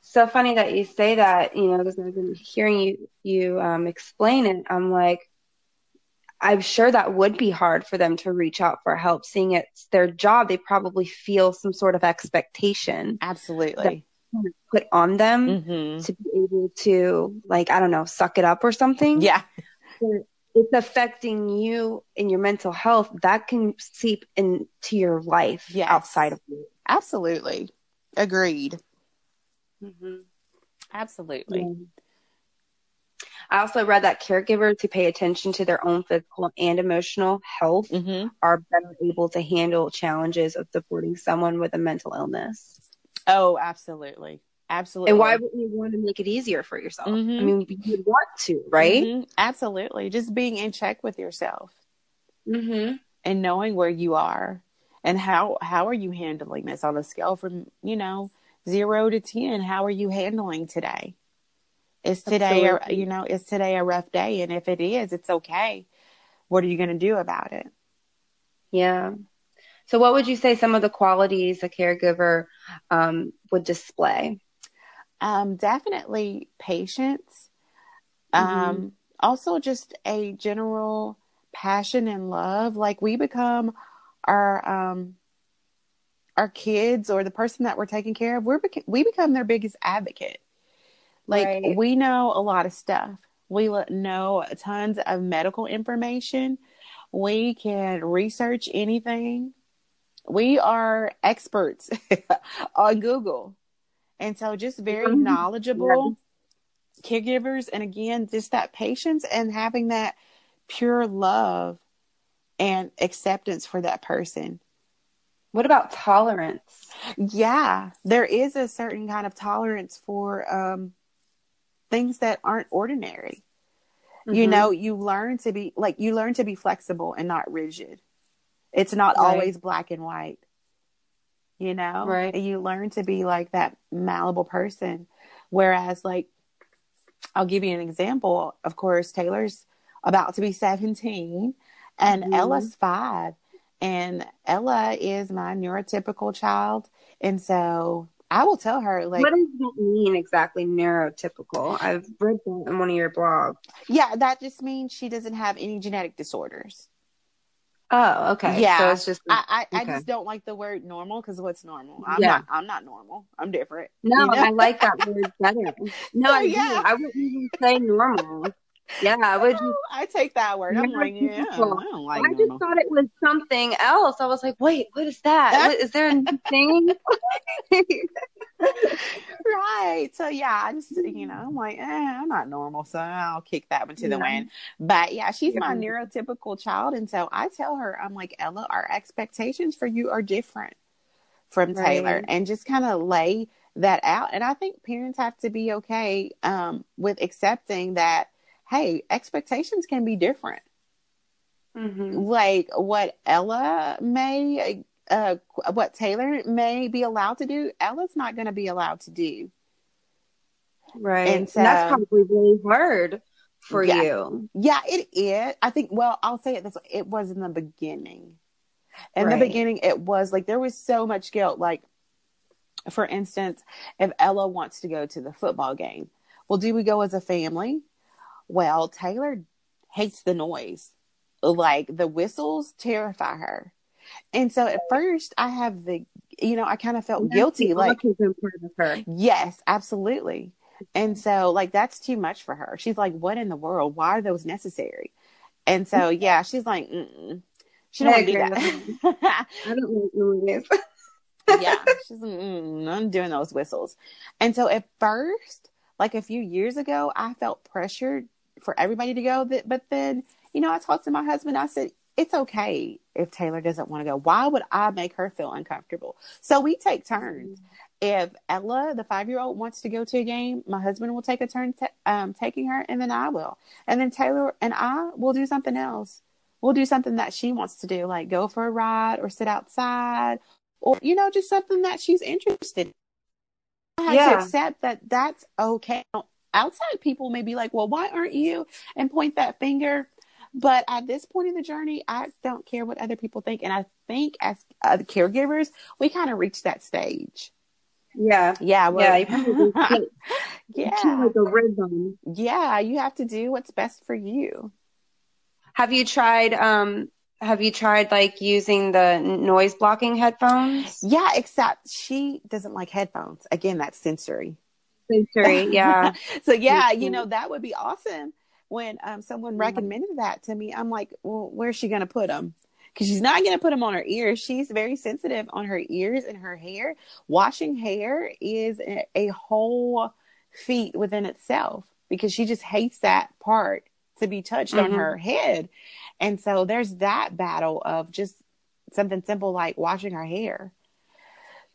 So funny that you say that, you know, because I've been hearing you you um, explain it. I'm like, I'm sure that would be hard for them to reach out for help, seeing it's their job. They probably feel some sort of expectation. Absolutely. Put on them mm-hmm. to be able to, like, I don't know, suck it up or something. Yeah it's affecting you and your mental health, that can seep into your life yes. outside of you. Absolutely. Agreed. Mm-hmm. Absolutely. Yeah. I also read that caregivers who pay attention to their own physical and emotional health mm-hmm. are better able to handle challenges of supporting someone with a mental illness. Oh, absolutely. Absolutely. And why wouldn't you want to make it easier for yourself? Mm-hmm. I mean, you want to, right? Mm-hmm. Absolutely. Just being in check with yourself. Mm-hmm. And knowing where you are and how how are you handling this on a scale from, you know, 0 to 10, how are you handling today? Is today a, you know, is today a rough day and if it is, it's okay. What are you going to do about it? Yeah. So, what would you say some of the qualities a caregiver um, would display? Um, definitely patience. Mm-hmm. Um, also, just a general passion and love. Like we become our um, our kids or the person that we're taking care of. We're we become their biggest advocate. Like right. we know a lot of stuff. We know tons of medical information. We can research anything. We are experts on Google. And so just very mm-hmm. knowledgeable yeah. caregivers. And again, just that patience and having that pure love and acceptance for that person. What about tolerance? Yeah, there is a certain kind of tolerance for um, things that aren't ordinary. Mm-hmm. You know, you learn to be like you learn to be flexible and not rigid. It's not right. always black and white you know? Right. And you learn to be like that malleable person. Whereas, like, I'll give you an example. Of course, Taylor's about to be 17 and mm-hmm. Ella's five. And Ella is my neurotypical child. And so I will tell her, like, what does that mean exactly, neurotypical? I've read that in one of your blogs. Yeah, that just means she doesn't have any genetic disorders. Oh, okay. Yeah. So it's just I I, okay. I just don't like the word normal because what's normal? I'm yeah. not I'm not normal. I'm different. No, you know? I like that word better. No, I yeah. I wouldn't even say normal. Yeah, I would. Just, I take that word. I'm like, yeah, I don't like. I normal. just thought it was something else. I was like, wait, what is that? what, is there a thing? right. So yeah, I just you know I'm like, eh, I'm not normal, so I'll kick that one to yeah. the wind. But yeah, she's yeah. my neurotypical child, and so I tell her, I'm like, Ella, our expectations for you are different from Taylor, and just kind of lay that out. And I think parents have to be okay um, with accepting that. Hey, expectations can be different. Mm-hmm. Like what Ella may uh, what Taylor may be allowed to do, Ella's not going to be allowed to do. Right. And, so, and that's probably really hard for yeah, you. Yeah, it is. I think, well, I'll say it this way it was in the beginning. In right. the beginning, it was like there was so much guilt. Like, for instance, if Ella wants to go to the football game, well, do we go as a family? Well, Taylor hates the noise. Like, the whistles terrify her. And so at first I have the, you know, I kind of felt guilty. Like, yes, absolutely. And so like, that's too much for her. She's like, what in the world? Why are those necessary? And so, yeah, she's like, Mm-mm. She don't want to do that. I don't like noise. yeah, she's like, mm, I'm doing those whistles. And so at first, like a few years ago, I felt pressured for everybody to go. That, but then, you know, I talked to my husband. I said, it's okay if Taylor doesn't want to go. Why would I make her feel uncomfortable? So we take turns. If Ella, the five year old, wants to go to a game, my husband will take a turn t- um, taking her, and then I will. And then Taylor and I will do something else. We'll do something that she wants to do, like go for a ride or sit outside or, you know, just something that she's interested in. I have to accept that that's okay. Outside people may be like, well, why aren't you? And point that finger. But at this point in the journey, I don't care what other people think. And I think as uh, caregivers, we kind of reach that stage. Yeah. Yeah. Yeah, you yeah. like a rhythm. Yeah. You have to do what's best for you. Have you tried um have you tried like using the noise blocking headphones? Yeah. Except she doesn't like headphones. Again, that's sensory. Sensory, yeah. so yeah, you know, that would be awesome. When um, someone recommended that to me, I'm like, well, where's she going to put them? Because she's not going to put them on her ears. She's very sensitive on her ears and her hair. Washing hair is a, a whole feat within itself because she just hates that part to be touched on Mhm. her head. And so there's that battle of just something simple like washing her hair.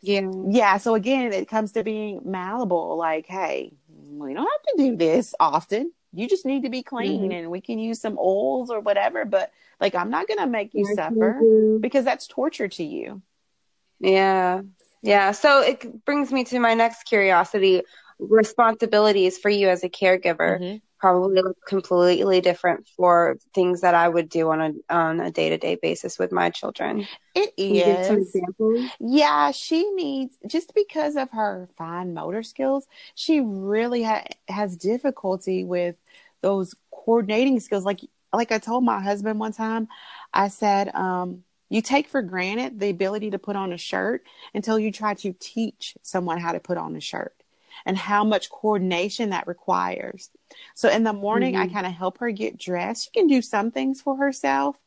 Yeah. Yeah. So again, it comes to being malleable. Like, hey, we don't have to do this often. You just need to be clean, Mhm. and we can use some oils or whatever. But like, I'm not gonna make you Yeah, suffer mhm. because that's torture to you. Yeah. Yeah. So it brings me to my next curiosity. Responsibilities for you as a caregiver Mhm. Probably look completely different for things that I would do on a on a day to day basis with my children. It Can you give some examples? Yeah, she needs just because of her fine motor skills, she really ha- has difficulty with those coordinating skills. Like like I told my husband one time, I said, um, you take for granted the ability to put on a shirt until you try to teach someone how to put on a shirt and how much coordination that requires. So in the morning, I Mhm. kind of help her get dressed. She can do some things for herself,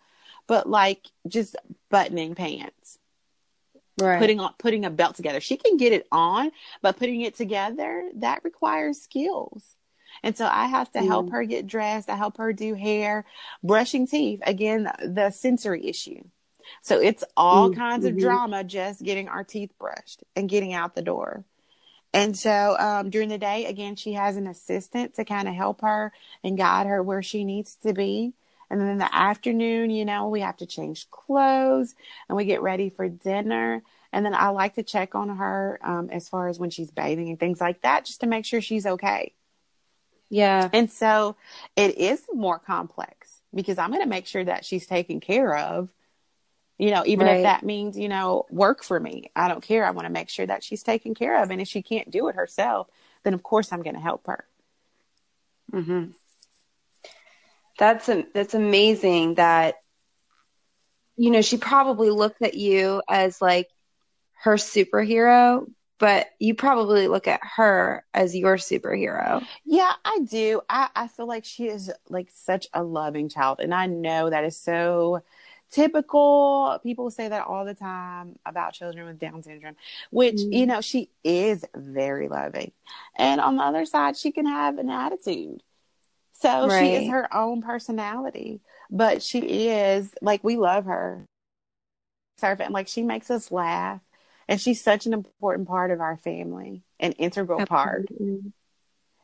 but like just buttoning pants Right. putting on putting a belt together. She can get it on, but putting it together that requires skills. And so I have to help Mm. her get dressed. I help her do hair, brushing teeth. Again, the sensory issue. So it's all Mm, kinds of mhm. drama just getting our teeth brushed and getting out the door. And so um, during the day, again, she has an assistant to kind of help her and guide her where she needs to be. And then in the afternoon, you know, we have to change clothes and we get ready for dinner. And then I like to check on her um, as far as when she's bathing and things like that, just to make sure she's okay. Yeah. And so it is more complex because I'm going to make sure that she's taken care of. You know, even Right. if that means, you know, work for me. I don't care. I want to make sure that she's taken care of. And if she can't do it herself, then of course I'm going to help her. hmm That's a, that's amazing that you know she probably looked at you as like her superhero, but you probably look at her as your superhero. Yeah, I do. I, I feel like she is like such a loving child. And I know that is so typical. People say that all the time about children with Down syndrome, which, Mhm. you know, she is very loving. And on the other side, she can have an attitude. So she is her own personality, but she is like, we love her. Servant, like she makes us laugh. And she's such an important part of our family, an integral part,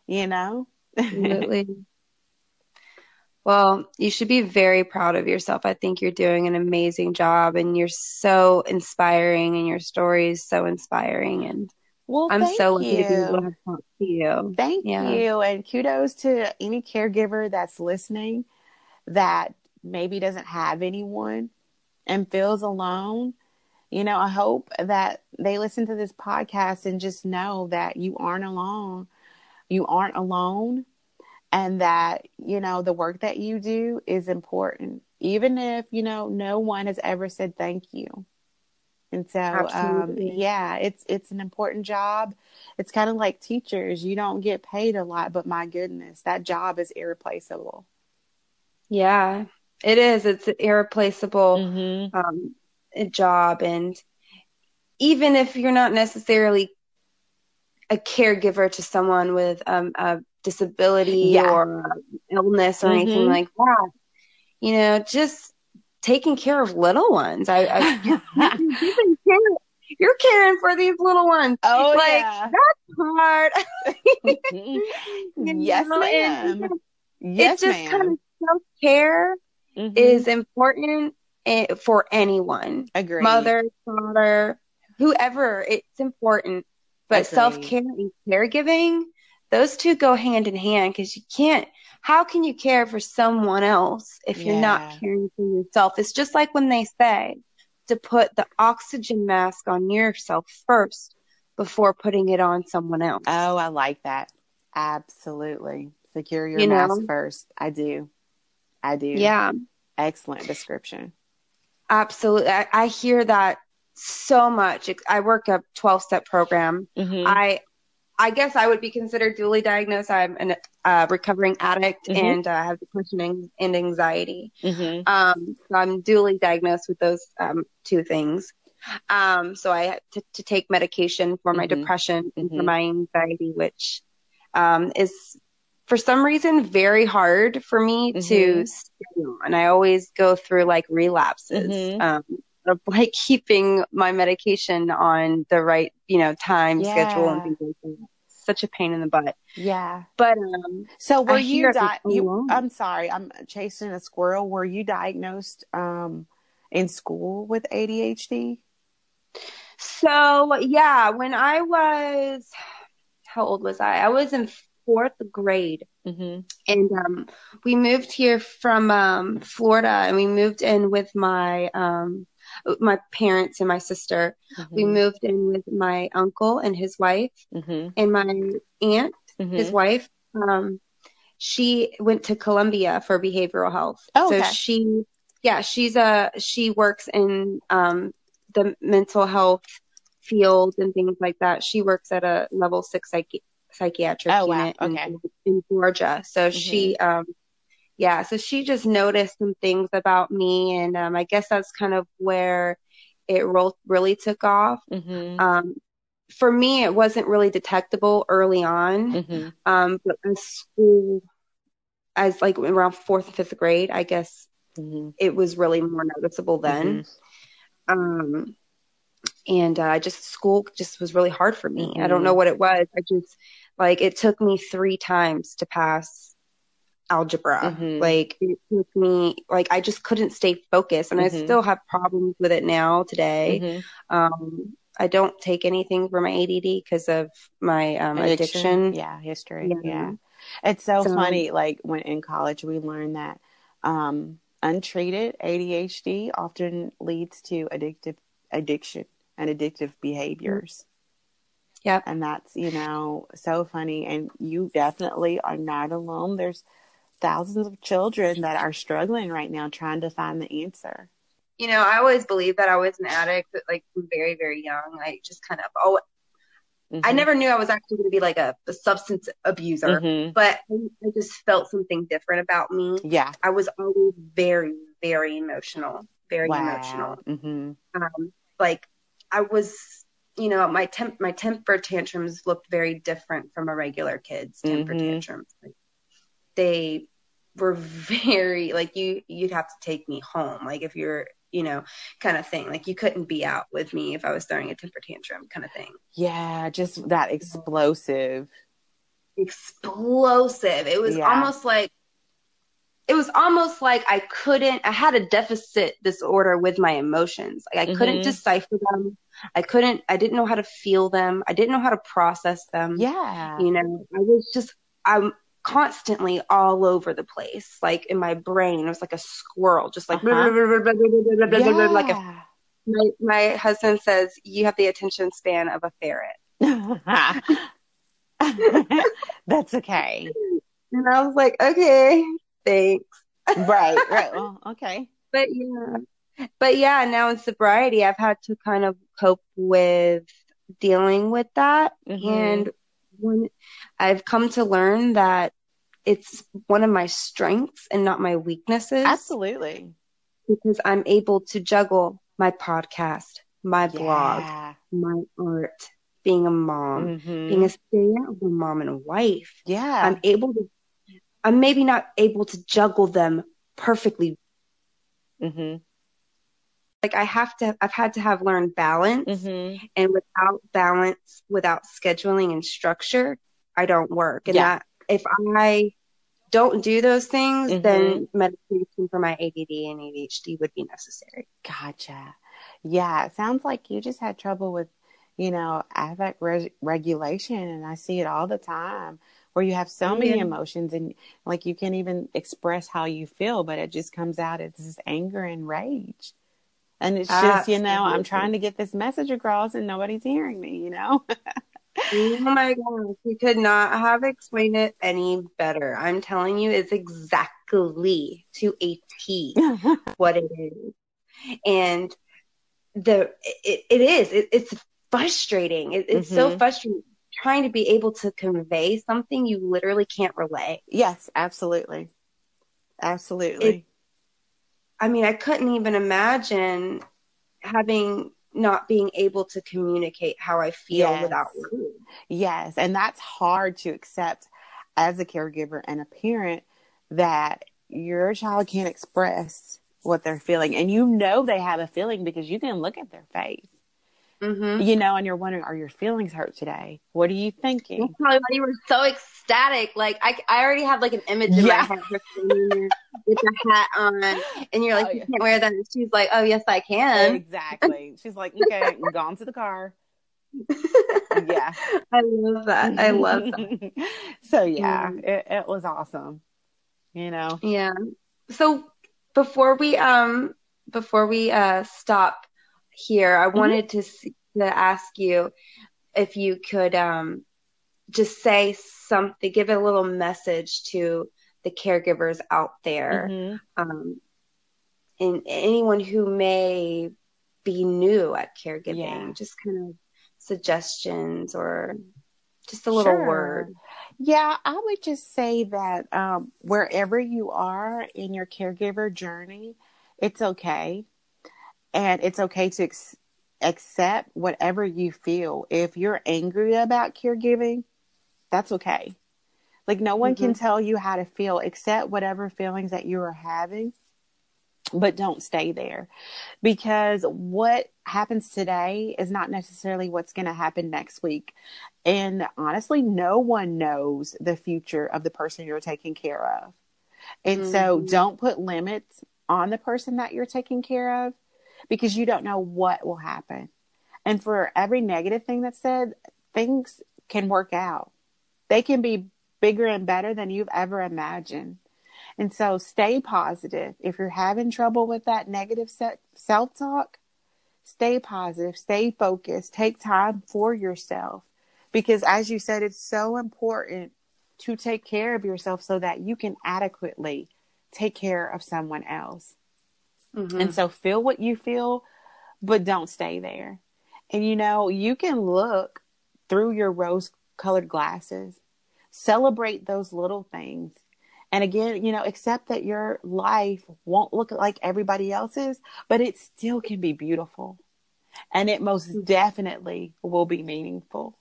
you know? Absolutely. Well, you should be very proud of yourself. I think you're doing an amazing job and you're so inspiring and your story is so inspiring and Well, I'm so lucky you. to be able to talked to you. Thank Yeah. you. And kudos to any caregiver that's listening that maybe doesn't have anyone and feels alone. You know, I hope that they listen to this podcast and just know that you aren't alone. You aren't alone and that, you know, the work that you do is important, even if, you know, no one has ever said thank you. And so, um, yeah, it's it's an important job. It's kind of like teachers. You don't get paid a lot, but my goodness, that job is irreplaceable. Yeah. It is. It's an irreplaceable Mm-hmm. um, job, and even if you're not necessarily a caregiver to someone with um, a disability Yeah. or illness or anything Mhm. like that, you know, just taking care of little ones. I, I you've been caring, you're caring for these little ones. oh like yeah. that's hard. Yes, know, ma'am. It Yes, just ma'am. kind of self care Mhm. is important eh, for anyone, Agreed. mother, father, whoever. It's important, but self care and caregiving, those two go hand in hand because you can't. How can you care for someone else if you're not caring for yourself? It's just like when they say to put the oxygen mask on yourself first before putting it on someone else. Oh, I like that. Absolutely. Secure your You mask know? first. I do. I do. Yeah. Excellent description. Absolutely. I, I hear that so much. I work a 12 step program. Mhm. I, I guess I would be considered dually diagnosed. I'm a uh, recovering addict Mhm. and uh, have depression and, anxiety. Mhm. Um, so I'm dually diagnosed with those um, two things. Um, so I had to, to take medication for my Mhm. depression and for Mhm. my anxiety, which um, is for some reason very hard for me to Mhm. stay on. I always go through like relapses Of like keeping my medication on the right, you know, time schedule and things like that. Such a pain in the butt. Yeah. But um, So were I you, di- you. I'm sorry, I'm chasing a squirrel. Were you diagnosed um in school with ADHD? So yeah, when I was, how old was I? I was in fourth grade, Mhm. and um, we moved here from um, Florida, and we moved in with my um, my parents and my sister. We Mhm. moved in with my uncle and his wife, Mhm. and my aunt, his Mhm. wife. Um, she went to Columbia for behavioral health. Oh, so okay. she, yeah, she's a she works in um, the mental health field and things like that. She works at a level six psychi- psychiatric Oh, wow. unit in, Okay. in Georgia. So she, um, yeah, so she just noticed some things about me, and um, I guess that's kind of where it ro- really took off. Mhm. Um, for me, it wasn't really detectable early on, Mhm. um, but in school, as like around fourth and fifth grade, I guess Mhm. it was really more noticeable then. Mhm. Um, and uh, I just school just was really hard for me. I don't Mhm. know what it was. I just like it took me three times to pass algebra. Mhm. Like it took me like I just couldn't stay focused, and I Mhm. still have problems with it now today. Mhm. Um, I don't take anything for my ADD because of my um, addiction. Yeah, history. Yeah. Yeah. It's so, So- funny. Like when in college, we learned that um, untreated ADHD often leads to addictive addiction and addictive behaviors. Yep. And that's, you know, so funny. And you definitely are not alone. There's thousands of children that are struggling right now trying to find the answer. You know, I always believed that I was an addict, like from very, very young. I just kind of oh, I Mhm. never knew I was actually going to be like a, a substance abuser. Mhm. but I I just felt something different about me. Yeah. I was always very, very emotional, very wow. emotional. hmm Um, like I was, you know, my temp, my temper tantrums looked very different from a regular kid's temper Mhm. tantrums. Like, they were very like you. You'd have to take me home, like if you're, you know, kind of thing. Like you couldn't be out with me if I was throwing a temper tantrum, kind of thing. Yeah. Just that explosive. explosive. It was Yeah. almost like it was almost like I couldn't I had a deficit disorder with my emotions. Like I couldn't Mhm. decipher them. I couldn't I didn't know how to feel them. I didn't know how to process them. Yeah. You know, I was just I'm constantly all over the place. Like in my brain, it was like a squirrel, just like Uh-huh. like a, my, my husband says you have the attention span of a ferret. That's okay. And I was like, okay, thanks. Right, right. Well, okay. but yeah but yeah now in sobriety i've had to kind of cope with dealing with that Mhm. and when i've come to learn that it's one of my strengths and not my weaknesses. Absolutely. Because I'm able to juggle my podcast, my blog, Yeah. my art, being a mom, Mhm. being a stay-at-home mom and wife. yeah. I'm able to I'm maybe not able to juggle them perfectly. hmm Like I have to I've had to have learned balance hmm and without balance, without scheduling and structure, I don't work. And Yeah. that if I don't do those things, Mhm. then medication for my ADD and ADHD would be necessary. Gotcha. Yeah, it sounds like you just had trouble with, you know, affect re- regulation, and I see it all the time where you have so Oh, many yeah. emotions and like you can't even express how you feel, but it just comes out as this anger and rage. And it's just, you know, I'm trying to get this message across and nobody's hearing me, you know? Oh my gosh, you could not have explained it any better. I'm telling you, it's exactly to a T what it is. And the it, it is it, it's frustrating. It, it's so Mhm. frustrating trying to be able to convey something you literally can't relay. yes, absolutely. Absolutely. I mean, I couldn't even imagine having not being able to communicate how I feel Yes. without words. Yes, and that's hard to accept as a caregiver and a parent that your child can't express what they're feeling. And you know they have a feeling because you can look at their face, Mm-hmm. you know, and you're wondering, are your feelings hurt today? What are you That's thinking? probably why you were so ecstatic. Like I, I already have like an image in Yeah. my head her standing there with the hat on, and you're like, Oh, you yeah. can't wear that. And she's like, oh yes, I can. Exactly. She's like, okay, gone to the car. Yeah. I love that. I love that. so, yeah, Mm. it, it was awesome, you know? Yeah. So before we um before we uh stop here, I Mm-hmm. wanted to s to ask you if you could um just say something, give a little message to the caregivers out there, Mhm. um, and anyone who may be new at caregiving, Yeah. just kind of suggestions or just a little Sure. word. Yeah, I would just say that um, wherever you are in your caregiver journey, it's okay. And it's okay to ex- accept whatever you feel. If you're angry about caregiving, that's okay. Like, no one can tell you how to feel, accept whatever feelings that you are having, but don't stay there. Because what happens today is not necessarily what's going to happen next week. And honestly, no one knows the future of the person you're taking care of. And so Mhm. don't put limits on the person that you're taking care of because you don't know what will happen. And for every negative thing that's said, things can work out. They can be bigger and better than you've ever imagined. And so stay positive. If you're having trouble with that negative self talk, stay positive, stay focused, take time for yourself. Because as you said, it's so important to take care of yourself so that you can adequately take care of someone else. Mhm. And so feel what you feel, but don't stay there. And you know, you can look through your rose colored glasses, celebrate those little things. And again, you know, accept that your life won't look like everybody else's, but it still can be beautiful. And it most definitely will be meaningful.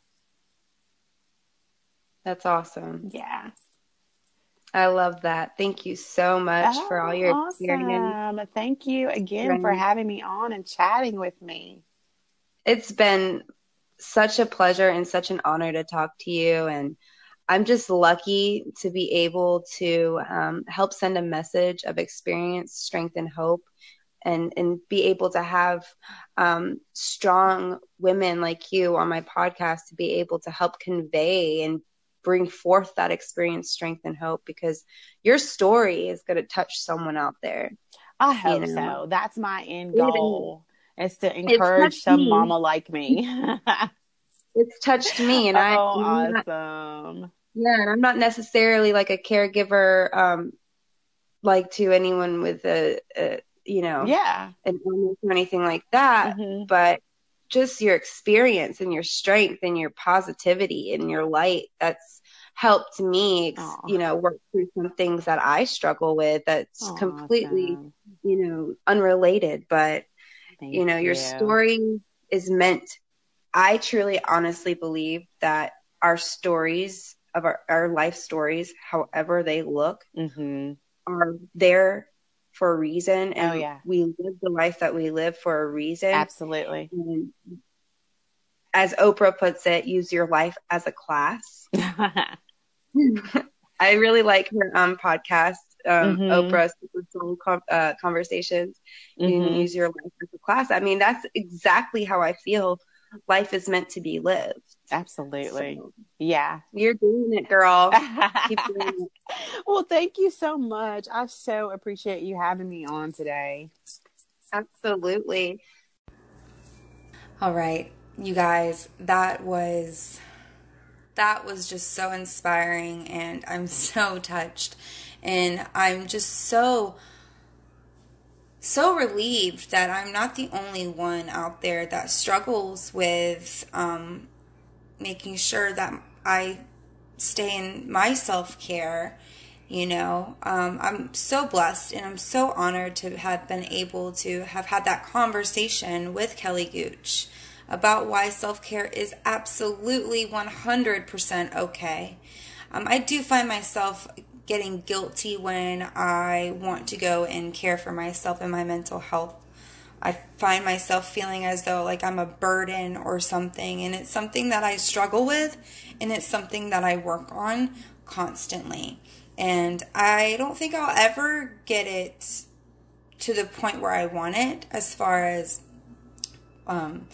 That's awesome. Yeah. I love that. Thank you so much for all your Oh, experience. awesome. Thank you again for having me on and chatting with me. It's been such a pleasure and such an honor to talk to you. And I'm just lucky to be able to um, help send a message of experience, strength, and hope. And, and be able to have um, strong women like you on my podcast to be able to help convey and bring forth that experience, strength, and hope because your story is going to touch someone out there. I hope You know. so. That's my end goal is to encourage some me. mama like me. It's touched me, and I, oh, not- awesome. yeah, and I'm not necessarily like a caregiver, um, like to anyone with a, a you know, Yeah. an illness or anything like that, Mhm. but just your experience and your strength and your positivity and your light. That's helped me, Aw. you know, work through some things that I struggle with that's Aw, completely, Sam. you know, unrelated. But, Thank you know, your story is meant, I truly honestly believe that our stories of our, our life stories, however they look, hmm are there for a reason. And Oh, yeah. we live the life that we live for a reason. Absolutely. And as Oprah puts it, use your life as a class. I really like her um, podcast, um, Mhm. Oprah Super Soul Com- uh, Conversations. You can Mhm. use your life as a class. I mean, that's exactly how I feel life is meant to be lived. Absolutely. So, Yeah. you're doing it, girl. Keep doing it. well, thank you so much. I so appreciate you having me on today. Absolutely. All right, you guys, that was that was just so inspiring and I'm so touched and I'm just so so relieved that I'm not the only one out there that struggles with um, making sure that I stay in my self care. You know, um, I'm so blessed and I'm so honored to have been able to have had that conversation with Kelly Gooch about why self care is absolutely 100% okay. Um, I do find myself getting guilty when I want to go and care for myself and my mental health. I find myself feeling as though like I'm a burden or something, and it's something that I struggle with, and it's something that I work on constantly. And I don't think I'll ever get it to the point where I want it as far as um,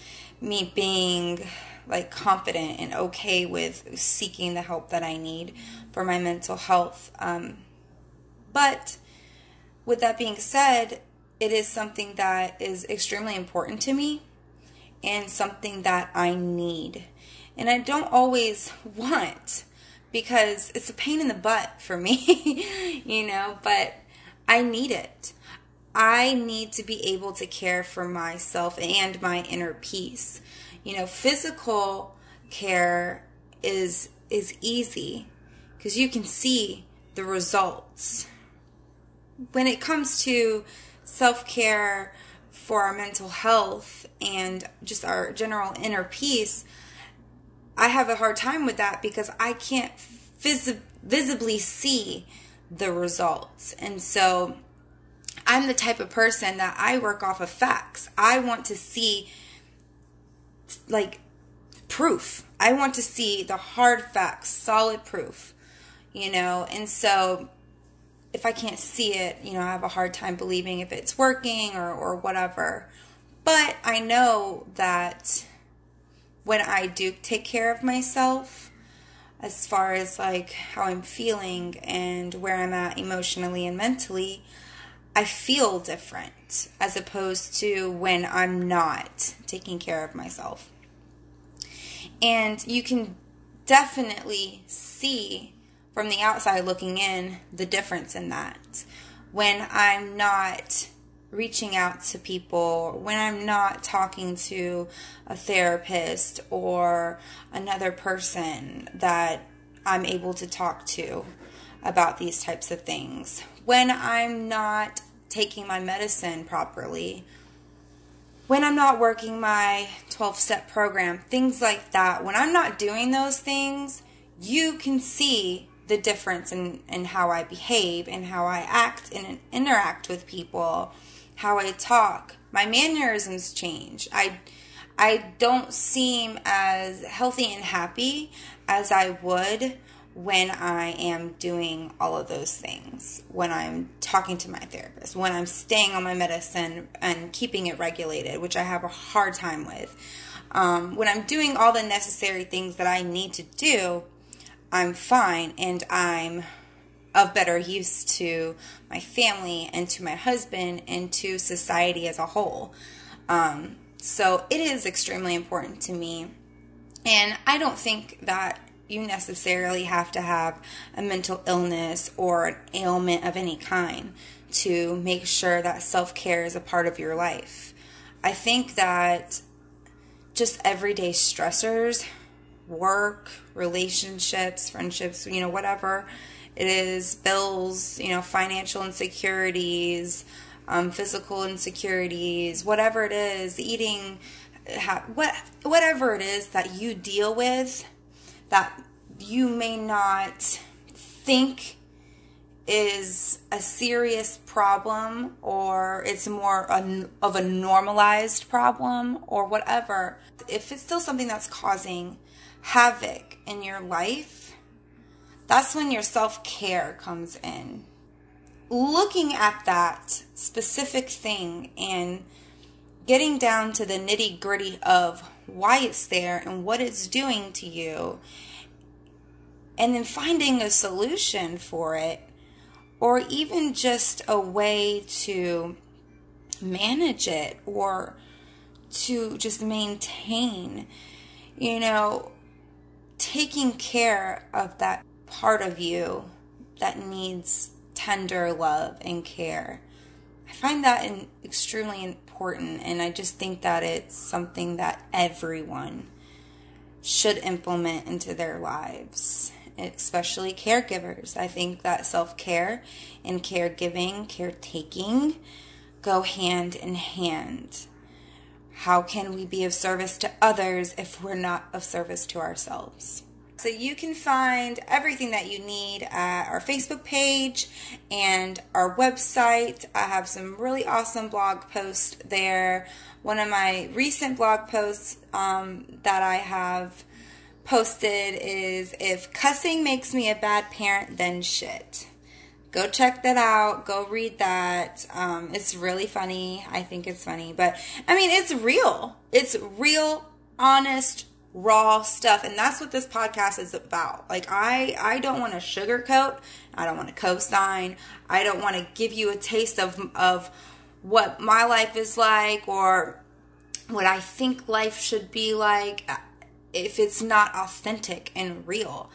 me being like confident and okay with seeking the help that I need for my mental health. Um, but with that being said, it is something that is extremely important to me and something that I need. And I don't always want because it's a pain in the butt for me, you know, but I need it. I need to be able to care for myself and my inner peace. You know, physical care is is easy because you can see the results. When it comes to self-care for our mental health and just our general inner peace, I have a hard time with that because I can't vis- visibly see the results. And so I'm the type of person that I work off of facts. I want to see like proof. I want to see the hard facts, solid proof, you know. And so if I can't see it, you know, I have a hard time believing if it's working or or whatever. But I know that when I do take care of myself, as far as like how I'm feeling and where I'm at emotionally and mentally, I feel different as opposed to when I'm not taking care of myself. And you can definitely see from the outside looking in the difference in that. When I'm not reaching out to people, when I'm not talking to a therapist or another person that I'm able to talk to about these types of things, when I'm not taking my medicine properly, when I'm not working my 12 step program, things like that, when I'm not doing those things, you can see the difference in, in how I behave and how I act and interact with people, how I talk. My mannerisms change. I I don't seem as healthy and happy as I would when I am doing all of those things, when I'm talking to my therapist, when I'm staying on my medicine and keeping it regulated, which I have a hard time with. Um, when I'm doing all the necessary things that I need to do, I'm fine and I'm of better use to my family and to my husband and to society as a whole. Um, so it is extremely important to me. And I don't think that you necessarily have to have a mental illness or an ailment of any kind to make sure that self care is a part of your life. I think that just everyday stressors work, relationships, friendships, you know, whatever it is, bills, you know, financial insecurities, um, physical insecurities, whatever it is, eating, ha- what whatever it is that you deal with that you may not think is a serious problem or it's more of a normalized problem or whatever, if it's still something that's causing havoc in your life, that's when your self care comes in. Looking at that specific thing and getting down to the nitty gritty of why it's there and what it's doing to you, and then finding a solution for it or even just a way to manage it or to just maintain, you know, taking care of that part of you that needs tender love and care. I find that in, extremely important, and I just think that it's something that everyone should implement into their lives especially caregivers. I think that self care and caregiving, caretaking go hand in hand. How can we be of service to others if we're not of service to ourselves? So you can find everything that you need at our Facebook page and our website. I have some really awesome blog posts there. One of my recent blog posts um, that I have posted is if cussing makes me a bad parent, then shit. Go check that out. Go read that. Um, it's really funny. I think it's funny, but I mean, it's real. It's real, honest, raw stuff, and that's what this podcast is about. Like, I I don't want to sugarcoat. I don't want to co-sign. I don't want to give you a taste of of what my life is like or what I think life should be like uh, if it's not authentic and real.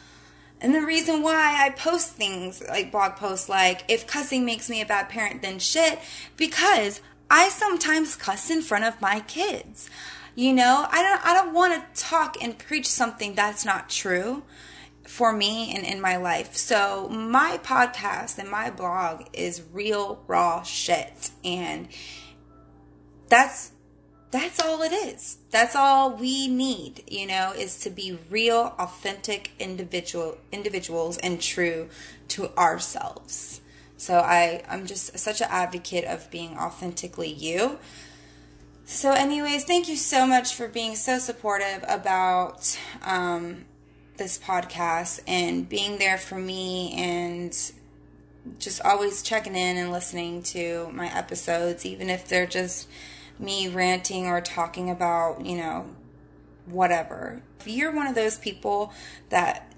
And the reason why I post things like blog posts like if cussing makes me a bad parent then shit because I sometimes cuss in front of my kids. You know, I don't I don't want to talk and preach something that's not true for me and in my life. So my podcast and my blog is real raw shit and that's that's all it is. That's all we need, you know, is to be real, authentic individual individuals and true to ourselves. So I I'm just such an advocate of being authentically you. So, anyways, thank you so much for being so supportive about um, this podcast and being there for me and just always checking in and listening to my episodes, even if they're just me ranting or talking about, you know, whatever. If you're one of those people that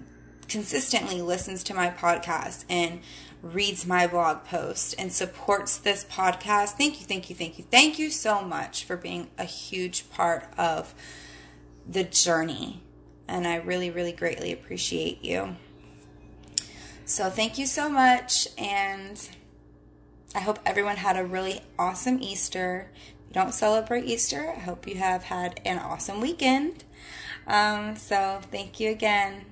consistently listens to my podcast and reads my blog post and supports this podcast, thank you, thank you, thank you. Thank you so much for being a huge part of the journey. And I really, really greatly appreciate you. So, thank you so much. And I hope everyone had a really awesome Easter If you don't celebrate Easter, I hope you have had an awesome weekend. Um, so, thank you again.